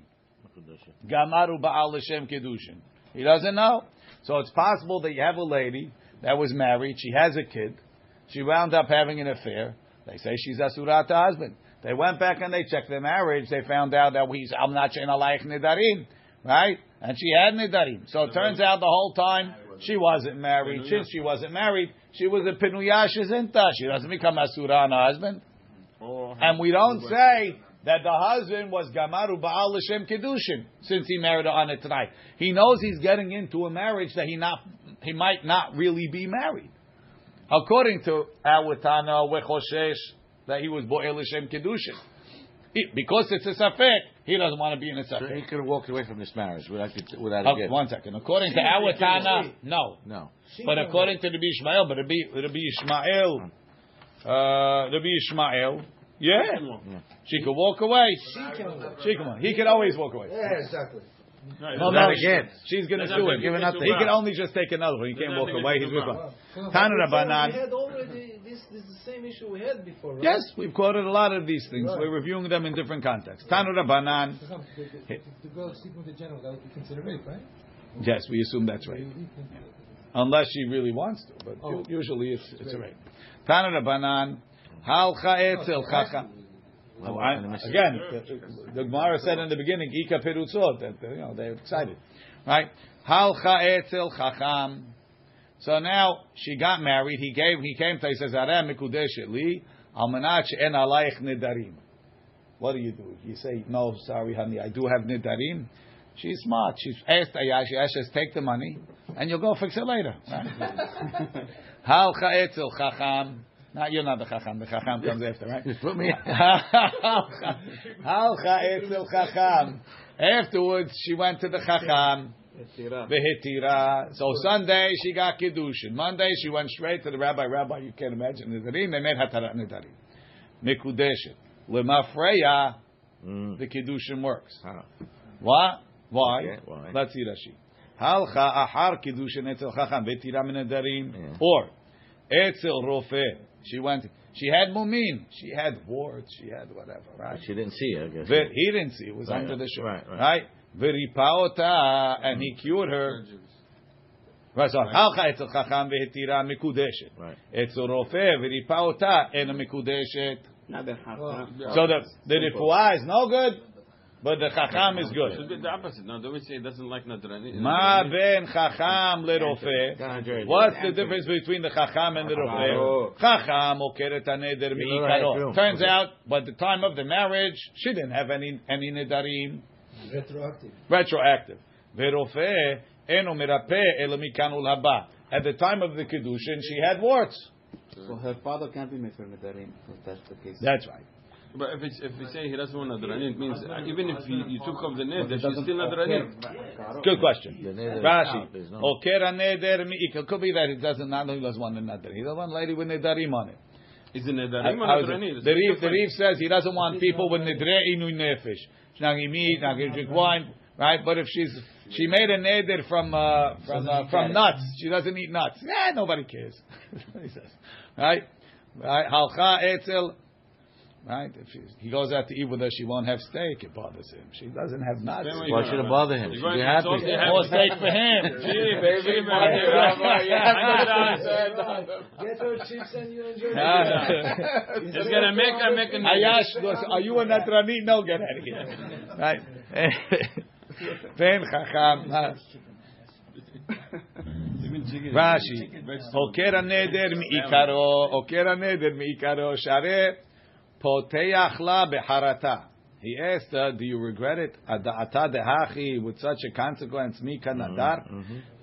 Gamaru ba'al l'shem kiddushin. He doesn't know. So it's possible that you have a lady that was married, she has a kid, she wound up having an affair. They say she's asurat to husband. They went back and they checked their marriage. They found out that he's am not alayich nidarim, right? And she had nidarim. So it turns out the whole time she wasn't married. Since she wasn't married, she was a pinuyash zinta. She doesn't become asura on her husband. Oh, And we don't say that the husband was Gamaru Baal L'Shem Kedushin since he married her on it tenai. He knows he's getting into a marriage that he not he might not really be married. According to our Tana that he was Bo'el L'Shem Kedushin. He- Because it's a safek, he doesn't want to be in a So he could have walked away from this marriage without without a Oh, get. one second. According to our Tana, no. No. She But can according to Rabbi Ishmael, but Rabbi, Rabbi Ishmael, uh, Rabbi Ishmael, yeah, she could walk away. She can. She can walk. He can always walk away. Yeah, exactly. No, Not no, again. She's going to That's sue not him. giving nothing. He can only just take another one. He can't walk away. He's with Rabbanan. one. Tanu We Rabbanan. had already this. This is the same issue we had before, right? Yes, we've quoted a lot of these things. Right. We're reviewing them in different contexts. Tanu Rabbanan. The girl sleeping with the general, that would be considered rape, right? Yes, we assume that's right. Unless she really wants to, but Oh. usually it's it's a rape. Tanu Rabbanan. Halcha etzel chacham. Well, oh, I- and the message- again, the, the Gemara said in the beginning, "Ika perutzot," that you know they're excited, right? Halcha etzel chacham. So now she got married. He gave. He came to. He says, "Areh mikudeshet li almanach en alayich nidarim." What do you do? You say, "No, sorry, honey, I do have nidarim." She's smart. She's asked Ayash. Ayash says, "Take the money, and you'll go fix it later." Right? Halcha etzel chacham. Now you're not the chacham. The chacham comes after, right? Just put me. Halcha etzel chacham. Afterwards, she went to the chacham. Vehitira. So Sunday she got kiddushin. Monday she went straight to the rabbi. Rabbi, you can't imagine nidarim. They made hatarat nidarim. Mikudeshet. Lemafreya. Mm. The kiddushin works. What? Why? Why? Let's see Rashi. Halcha ahar kiddushin etzel chacham vetira min nidarim. Or etzel rofe. She went. She had mumin. She had warts. She had whatever. Right. She didn't see her. I guess. Ve- he didn't see. It was Right, under the shore. right, right. Right. And he mm-hmm. cured her. Right. So halcha etzel chacham vehetira mikudeshet. Right. Etzel rofe veripaota ena mikudeshet. Not the. So the the refuah is no good. But the chacham is good. Should good. be the opposite. No, don't we say it doesn't like nadrani? Ma ben chacham lerofe. What's the difference between the chacham and the rofe? Chacham okeret haneder miikaro. Turns out, by the time of the marriage, she didn't have any any nedarim. Retroactive. Retroactive. Verofe eno merape elo mikanu laba. At the time of the kedushin, she had warts. So her father can't be mefer nedarim. If that's the case. That's right. But if it's, if we say he doesn't want nadrani, it means uh, even if you, you took off the neder, she's still nadrani. Good question. The neder Rashi. out, there's no- Okera neder miikar. Could be that he doesn't not only doesn't want a neder. He doesn't want a lady with nedarim on it. Is it nedarim How or is it? The Rif, the Rif says he doesn't want people with nidre inu nefesh. She's not going to eat, not going to drink wine, right? But if she's she made a neder from uh, from uh, from nuts, she doesn't eat nuts. Yeah, nobody cares. he says, right? Right? Halcha etzel. Right? If he goes out to eat with her, she won't have steak. It bothers him. She doesn't have nuts. Then Why should it bother him? You're Should be happy. More steak for him. Gee, baby, Get her chips and you enjoy Ah. It's gonna make her make a Ayash, goes, are you a Nadrani? No, get out of here. Right? Then Chacham. Rashi. Okera neder mi'ikaro. Okera neder mi'ikaro. Share poteach la beharata. He asked her, do you regret it? Ada'ata dehachi with such a consequence, mika nadar?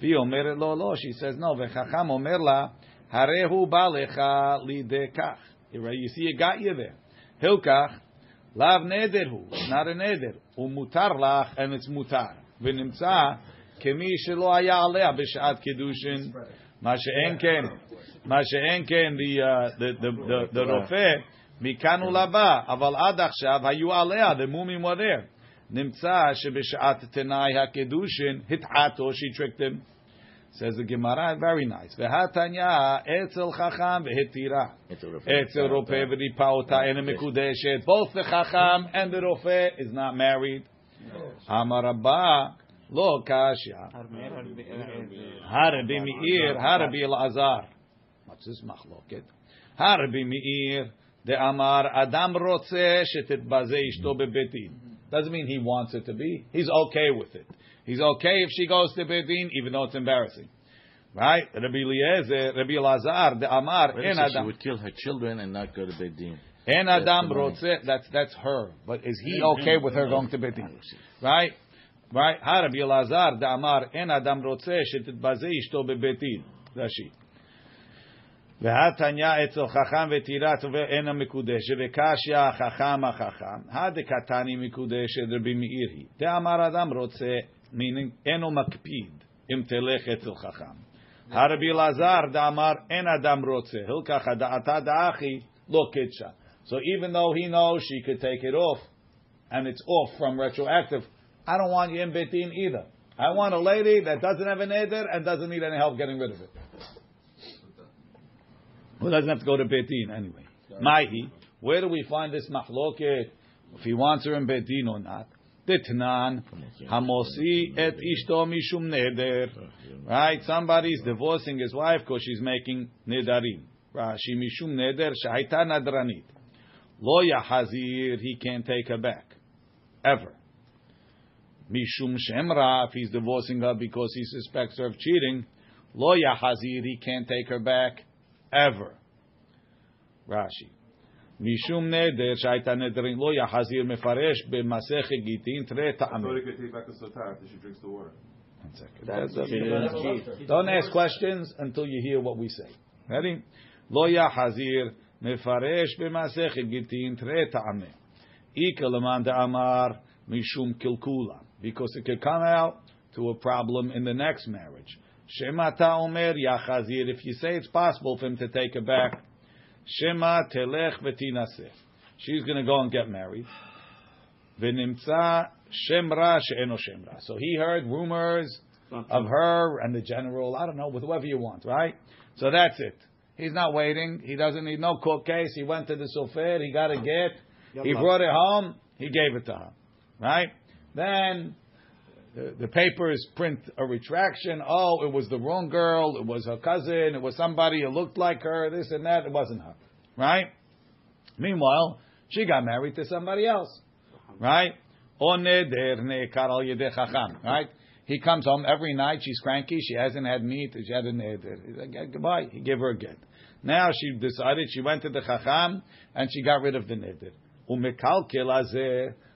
Vi omeret lo lo. She says, no. Vechacham omer la, harehu balecha lidekach. You see, it got you there. Hilkach, lav neder hu. It's not a neder. Umutar lach, and it's mutar. ונמצא כמי שלא היה עליה בשעת קידושין, מה שאין כן, מה שאין כן, the, uh, the, the, the, the רופא, מכאן ולבא, אבל עד עכשיו היו עליה, the מומים were there. נמצא שבשעת תנאי הקידושין, התעתו, she tricked him. Says the Gemara, very nice. והתניא, אצל חכם והתירה. אצל רופא וריפא אותה אינה מקודשת. Both the חכם and the רופא is not married. אמר רבה, לא קשיא. הרבי מאיר, הרבי אלעזר. What's this מחלוקת? הרבי מאיר, De'amar Adam rotze shetitbaze ishto bebetin. Doesn't mean he wants it to be. He's okay with it. He's okay if she goes to Bedin, even though it's embarrassing. Right? Rabbi Eliezer, Rabbi Lazar, the Amar, and Adam. She would kill her children and not go to Bedin. And Adam rotze, that's, that's her. But is he okay with her going to Bedin? Right? Right? Ha Rabbi Lazar, the Amar, and Adam rotze shetitbaze ishto bebetin. it. והתניא אצל חכם וטירת ואינה מקודשת, וקשיא חכם החכם, הדקתני מקודשת רבי מאיר היא. דאמר אדם רוצה, meaning אינו מקפיד אם תלך אצל חכם. הרבי אלעזר דאמר אין אדם רוצה, הלקח הדעתה דאחי לא קידשה. So even though he knows she could take it off, and it's off from retroactive, I don't want you in Betin either. I want a lady that doesn't have an eder and doesn't need any help getting rid of it. Who doesn't have to go to Betin anyway? Maihi, where do we find this mahloket? If he wants her in Betin or not? Ditnan, hamosi et ishto mishum neder. Right? Somebody's divorcing his wife because she's making nedarim. Rashi mishum neder shaita nadranit. Lo yahazir, he can't take her back. Ever. Mishum shemra, if he's divorcing her because he suspects her of cheating, lo yahazir, he can't take her back. Ever. Rashi. Mishum neder shaita nederin lo yahazir mefaresh b'masech gitin tre ta'amim. he could take back the sotar after she drinks the water. One second. That's That's- cheat. Don't ask questions until you hear what we say. Ready? Lo yahazir mefaresh b'masech gitin tre ta'ameh. Ika leman da'amar mishum kilkula. Because it could come out to a problem in the next marriage. Shema ta'omer yachazir. If you say it's possible for him to take her back, Shema telech v'tinaseh. She's going to go and get married. V'nimtza shemra she'eno shemra. So he heard rumors of her and the general, I don't know, with whoever you want, right? So that's it. He's not waiting. He doesn't need no court case. He went to the sofer. He got a get. He brought it home. He gave it to her, right? Then the, papers print a retraction. Oh, it was the wrong girl. It was her cousin. It was somebody who looked like her. This and that. It wasn't her, right? Meanwhile, she got married to somebody else, right? Right? He comes home every night. She's cranky. She hasn't had meat. She had a neder. He's like, goodbye. He gave her a get. Now she decided she went to the chacham and she got rid of the neder.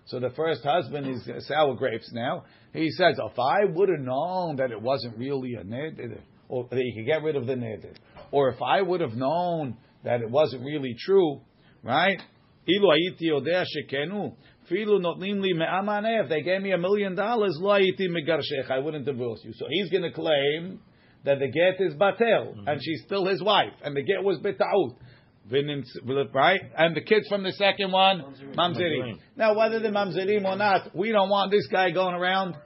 So the first husband is sour grapes now. He says, if I would have known that it wasn't really a neder, or that he could get rid of the neder, or if I would have known that it wasn't really true, right? Ilu ayiti yodea shekenu, filu notnim li me'amaneh, if they gave me a million dollars, lo ayiti megarshech, I wouldn't divorce you. So he's going to claim that the get is batel, and mm-hmm. she's still his wife, and the get was betaut. Right? And the kids from the second one, mamzerim. Now, whether they're mamzerim or not, we don't want this guy going around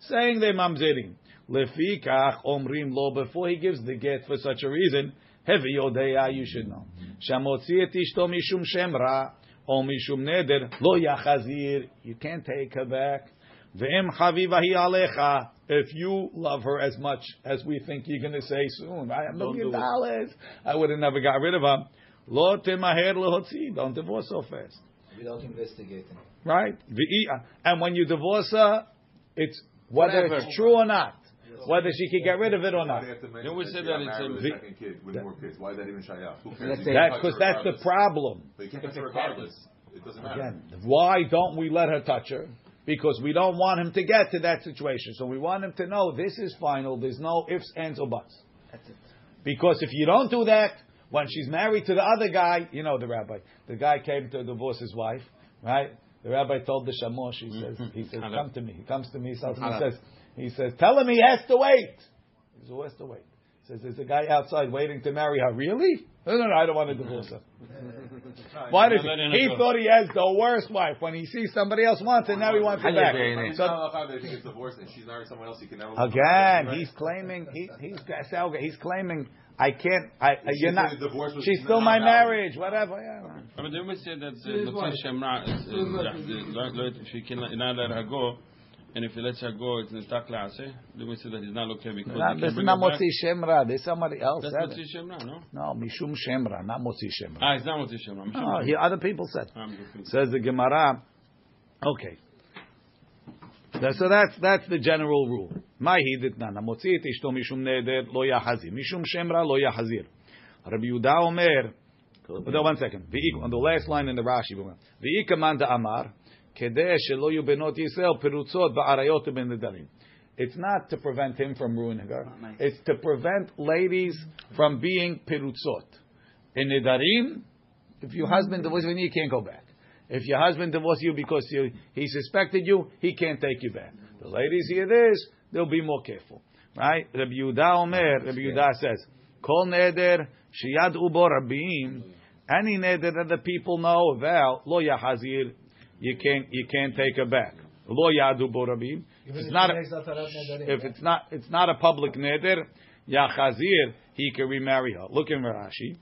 saying they're mamzerim. Lefikach omrim lo, before he gives the get for such a reason, heavy yodeya, you should know. Shamotzi et ishto mishum shemra, or mishum neder, lo yachazir, you can't take her back. Ve'em chaviva hi alecha, if you love her as much as we think you're going to say soon, right? A million dollars, I would have never got rid of her. Lo temaher lehotzi. Don't divorce so fast. Without investigating. Right? Uh, and when you divorce her, it's whether Whatever. it's true or not. Whether she can get rid of it or not. Why do you have to mention You always that say that it's a- second kid with more kids. Why is that even shayach? Who cares? Let's You say- can That touch because her that's the problem. But you can't touch her regardless. It doesn't matter. Again, why don't we let her touch her? Because we don't want him to get to that situation. So we want him to know this is final. There's no ifs, ands, or buts. Because if you don't do that, when she's married to the other guy, you know the rabbi. The guy came to divorce his wife, right? The rabbi told the shamosh. He says, he says, come to me. He comes to me. He says, he says, he says, tell him he has to wait. He says, who has to wait? He says, there's a guy outside waiting to marry her. Really? No, no, no. I don't want to divorce her. Why does Let him he thought he has the worst wife when he sees somebody else wants it? Now he wants it back. It's So not halacha he gets divorced and she's married someone else, he can never. Again, he's claiming he, he's he's claiming I can't. I She you're not. the was She's still my valid. marriage. Whatever. Yeah. But they always say that To his uh, wife. Motzi Shemra is To his wife. is- lo- lo- if he can not let her go, and if he lets her go, it's nitak laase. They always say that he's not okay because Not, this is not her back. Motzi Shemra. There's somebody else That's said Motzi. Shemra, no? No, Mishum Shemra, not Motzi Shemra. Ah, it's not Motzi Shemra. No, he, other people said. Says the Gemara. Okay. So that's that's the general rule. Mahi ditnana motzi et ishto mishum neder lo yahazir mishum shemra lo yahazir. Rabbi Yehuda Omer. No, one second. On the last line in the Rashi, v'ikaman amar kedeh shelo yu benot Yisrael perutzot ba'arayot ben nedarim. It's not to prevent him from ruining her. It's to prevent ladies from being perutzot. In nedarim, if your husband divorces you, you can't go back. If your husband divorced you because you, he suspected you, he can't take you back. The ladies hear this, they'll be more careful. Right? Rabbi Yehuda Omer, Rabbi Yehuda says, Kol neder shiyad ubo rabim, any neder that the people know about, lo yahazir, you can't, you can't take her back. Lo yad ubo rabim. If it's not, she makes Atarat Nedarim, if it's not, it's not a public neder, yachazir, he can remarry her. Look in Rashi.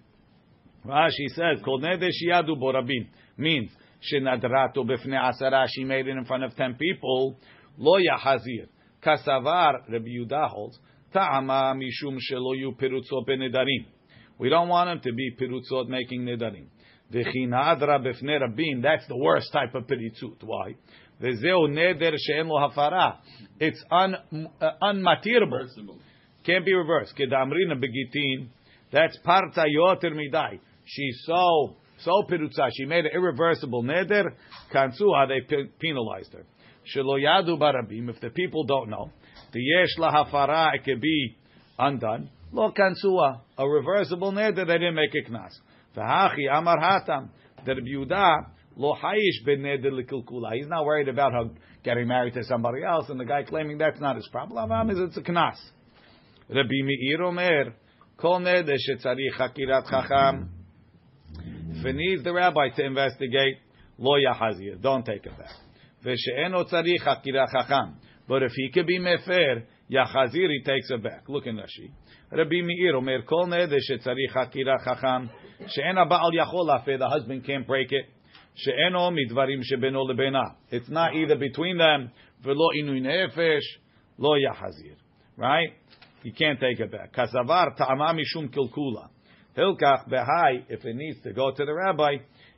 Rashi says, Kol neder shiyadu borabim means shenadrato b'fnei asara. She made it in front of ten people. Lo yahazir. Kasavar Rabbi Yehuda holds ta'ama mishum shelo yu pirutzot benedarim. We don't want him to be pirutzot making nedarim. V'chinadra b'fnei rabim. That's the worst type of pirutzot. Why? V'zeu neder she'en lo hafara. It's un, uh, unmatirable. Can't be reversed. Kedamrina begitin. That's parta yoter midai. She's so so pirutza. She made an irreversible neder. Kansuha they penalized her. Shelo yadu barabim. If the people don't know, the yesh lahafara it could be undone. Lo kansuha a reversible neder. They didn't make a knas. V'hachi amar hatam. Rabbi Yehuda lo hayish ben neder likilkula. He's not worried about her getting married to somebody else, and the guy claiming that's not his problem. Avam is it's a knas. Rabbi Meir Omer, Kol neder shetzarich hakirat chacham. It needs the rabbi to investigate, lo yahazir, don't take it back. Chacham. But if he could be mefer, yahazir, he takes it back. Look in Rashi. Rabbi Meir Omer, Kol neder shetzarich hakirat chacham. She'en ha'ba'al yachol lafeh, the husband can't break it. She'eno midvarim shebeno lebena. It's not either between them, v'lo inui nefesh, lo yahazir. Right? You can't take it back. Kasavar ta'ama mishum kilkula. Hilkach behai, if it needs to go to the rabbi,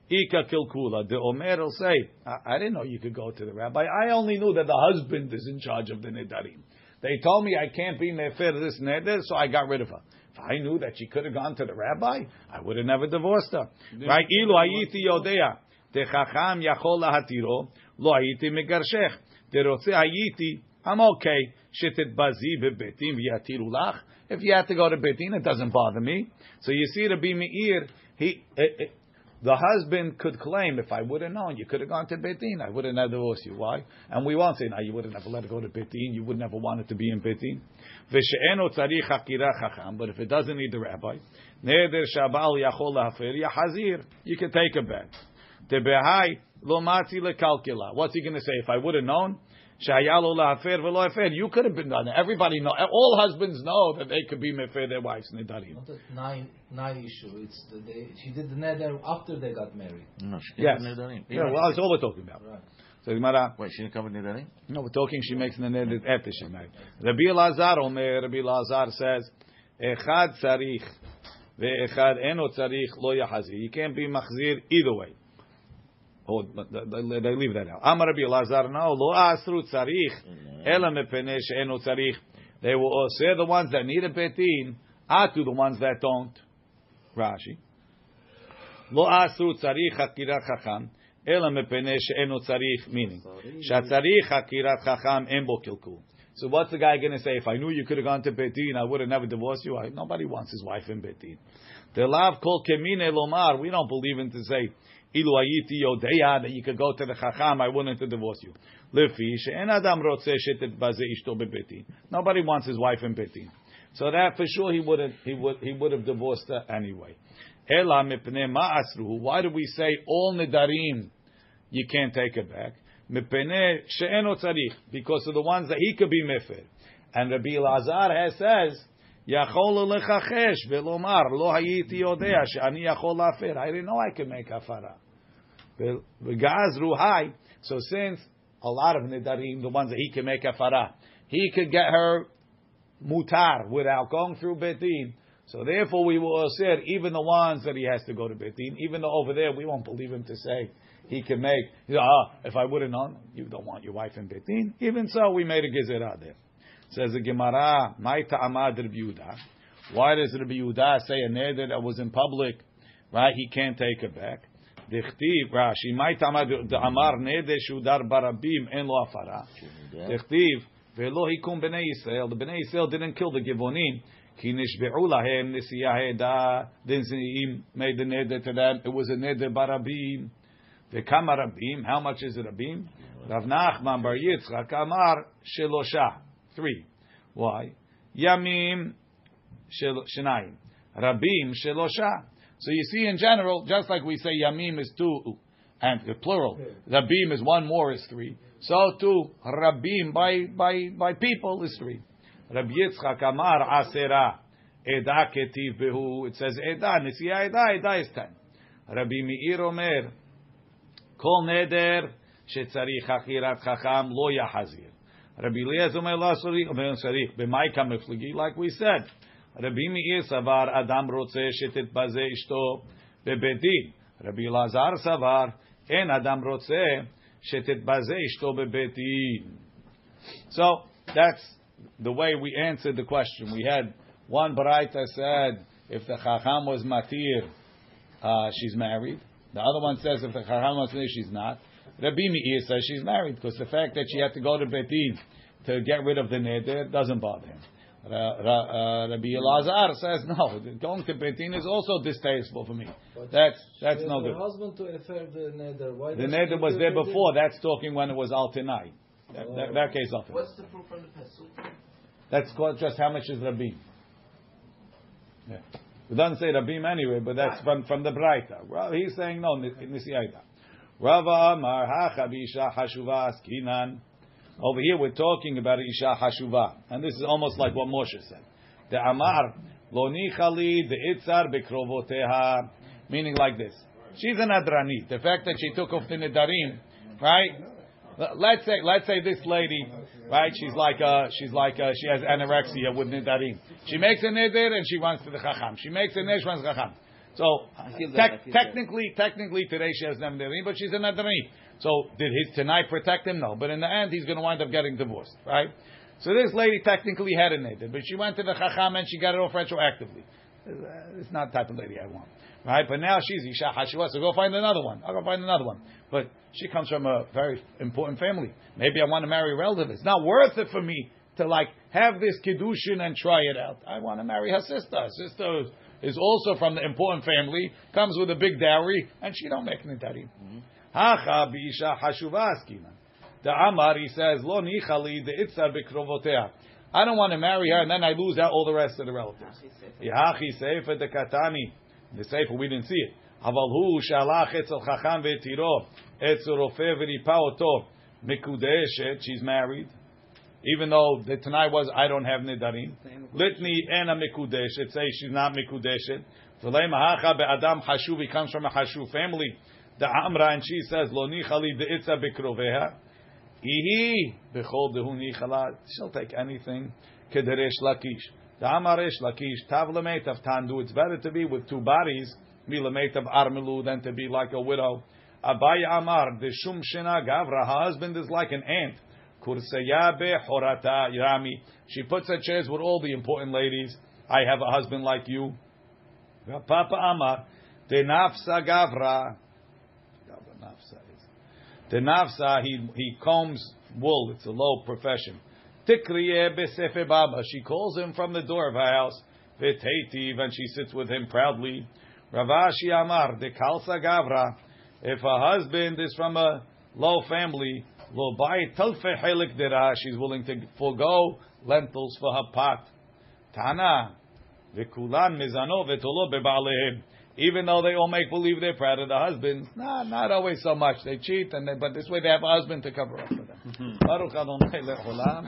ika kilkula. The Omer will say, I, I didn't know you could go to the rabbi. I only knew that the husband is in charge of the nedarim. They told me I can't be mefer this neder, so I got rid of her. If I knew that she could have gone to the rabbi, I would have never divorced her. Right? Ilu hayiti yodea. Techacham yachol lahatiro, lo hayiti megarshech. Terotze hayiti, I'm okay. If you have to go to betin, it doesn't bother me. So you see, Rabbi Meir, he, eh, eh, the husband could claim, if I would have known, you could have gone to Betin, I would have never divorced you. Why? And we won't say, now you would have let her go to Betin, you would never wanted to be in Betin. But if it doesn't need the rabbi, you can take it matzi lekalkila. What's he going to say? If I would have known, Shayalo lahafer v'lo hafer. You could have been done. Everybody know. All husbands know that they could be mefer their wives nedarim. Not a nine nine issue. It's the, they, she did the neder after they got married. No, she Yes. didn't nedarim. Yeah, well, that's all we're talking about. Right. So Gemara. Wait, she didn't cover nedarim? No, we're talking. She makes the neder after she married. Rabbi Elazar Omer. Rabbi Elazar says, "Echad tzarich ve'echad eno tzarich lo yahazir." You can't be machzir either way. Oh, they they leave that out. Amar Rabbi Elazar, no, lo asru tzarich, ela mepene she'eno tzarich. They will all say the ones that need a betin, atu the ones that don't. Rashi. Lo asru tzarich hakirat chacham, ela mepene she'eno tzarich, meaning, shatzarich hakirat chacham en bo kilkul. So what's the guy going to say? If I knew you could have gone to Betin, I would have never divorced you. I, nobody wants his wife in Betin. The lav kol kemine lomar. We don't believe in to say ilu ayiti yodeya that you could go to the chacham. I wouldn't have divorced you. Lefi she'en adam rotze shetet baze ishto bebetin. Nobody wants his wife in Betin. So that for sure he would have he would he would have divorced her anyway. Ela mipnei ma'asru. Why do we say all nedarim you can't take it back? Mipnei she'eno tzarich because of the ones that he could be mefer. And Rabbi Elazar has says. יכול לחחש ולומר, לא הייתי יודע שאני יכול להפר. I didn't know I could make הפרה. V'gazru high. So since a lot of nedarim, the ones that he can make kafara, he could get her mutar without going through betin. So therefore, we will say even the ones that he has to go to betin. Even though over there we won't believe him to say he can make. You know, ah, if I would have known, you don't want your wife in betin. Even so, we made a gezerah there. Says the Gemara, my ta'amad Yehuda. Why does Rabbi Yehuda say a neder that was in public, right? He can't take it back. Rashi, "My ta'amad Amar neder shudar barabim en lo afara." Dechtiv ve'lo hikum bnei Yisrael. The bnei Yisrael didn't kill the Givonim. Ki nishbe'u lahem nisiyah heda. Didn't made the neder to them. It was a neder barabim. Ve'kama rabim. How much is it rabim? Rav Nachman bar Yitzchak Amar shelosha three. Why? Yamim shel- shenayim. Rabim shelosha. So you see, in general, just like we say Yamim is two, and the plural, Rabim is one more is three. So too, Rabim by by by people is three. Rabbi Yitzchak Amar Asera. Eda ketiv behu. It says Eda. Nisiya Eda. Eda is ten. Rabbi Meir Omer. Kol neder shetzarich achirat chacham lo yahazir. Rabbi Eliezer Omer la sarich b'may kamefligi, like we said. Rabbi Meir savar adam rotze shetet baze ishto bebedin. Rabbi Elazar savar en adam rotze shetet baze ishto bebedin. So that's the way we answered the question. We had one baraita said if the chacham was matir, uh, she's married. The other one says if the chacham was matir, she's not. Rabbi Meir says she's married because the fact that she had to go to Betin to get rid of the neder doesn't bother him. Ra- Ra- uh, Rabbi Elazar says no. Going to Betin is also distasteful for me. That's that's She no has her good. husband to affirm the neder. Why The does she neder was there it? before. That's talking when it was al tenai. That, that, that case of it. What's the proof from the Pesach? That's called just how much is Rabim. Yeah. It doesn't say Rabim anyway, but that's from, from the Braita. Well, he's saying no, Nisiyaita. Rava Amar Hacha Isha Hashuva Askinan. Over here we're talking about Isha Hashuva. And this is almost like what Moshe said. The Amar Lo Nichali the Itzar Bekrovoteha. Meaning like this. She's an Adrani. The fact that she took off the Nedarim, right? Let's say, let's say this lady right? She's like uh, she's like uh, she has anorexia with nidarim. She makes a nidar and she runs to the chacham. She makes a nidar, she runs to the chacham. So feel that, tec- that. technically, technically today she has nadirim, but she's an nadarim. So did his tenai protect him? No, but in the end he's going to wind up getting divorced, right? So this lady technically had a nidar, but she went to the chacham and she got it off retroactively. It's not the type of lady I want. Right? But now she's Isha Hashua, so go find another one. I'll go find another one. But she comes from a very important family. Maybe I want to marry a relative. It's not worth it for me to like have this kiddushin and try it out. I want to marry her sister. Her sister is also from the important family, comes with a big dowry, and she don't make nitarim. Hacha b'isha hashuva askina. The Amar, he says, lo nichali de'itza b'krovotea. I don't want to marry her, and then I lose out all the rest of the relatives. Yahachi seifa dekatani. The seifa, we didn't see it. אבל הוא שלח אצל חכם והתירו, אצל רופא וריפא אותו, she's married, even though the tenai was, I don't have nedarim, litni ena mikudeshet say she's not mikudeshet. ולהם ההכה באדם חשוב, he comes from a חשוב family, the Amra, and she says, lo nichali de'itza bikroveha. Ihi bechol dehu nichala. She'll take anything. Kederesh lakish. The Amaresh lakish. Tav of tandu. It's better to be with two bodies. Mi lemet of armilu than to be like a widow. Abaye Amar, the shum shena gavra. Her husband is like an ant. Kurseyabe horata yami. She puts her chairs with all the important ladies. I have a husband like you. Papa Amar, the nafsa gavra. The nafsa, he, he combs wool. It's a low profession. Tikriye baba. She calls him from the door of her house. V'teitiv, and she sits with him proudly. Rav Ashi Amar, the kalsa gavra. If her husband is from a low family, lo she's willing to forego lentils for her pot. Tana, v'kulan mizano v'tolo bebalehem. Even though they all make believe they're proud of the husbands, nah, not always so much. They cheat, and they, but this way they have a husband to cover up for them. Mm-hmm. Le'olam.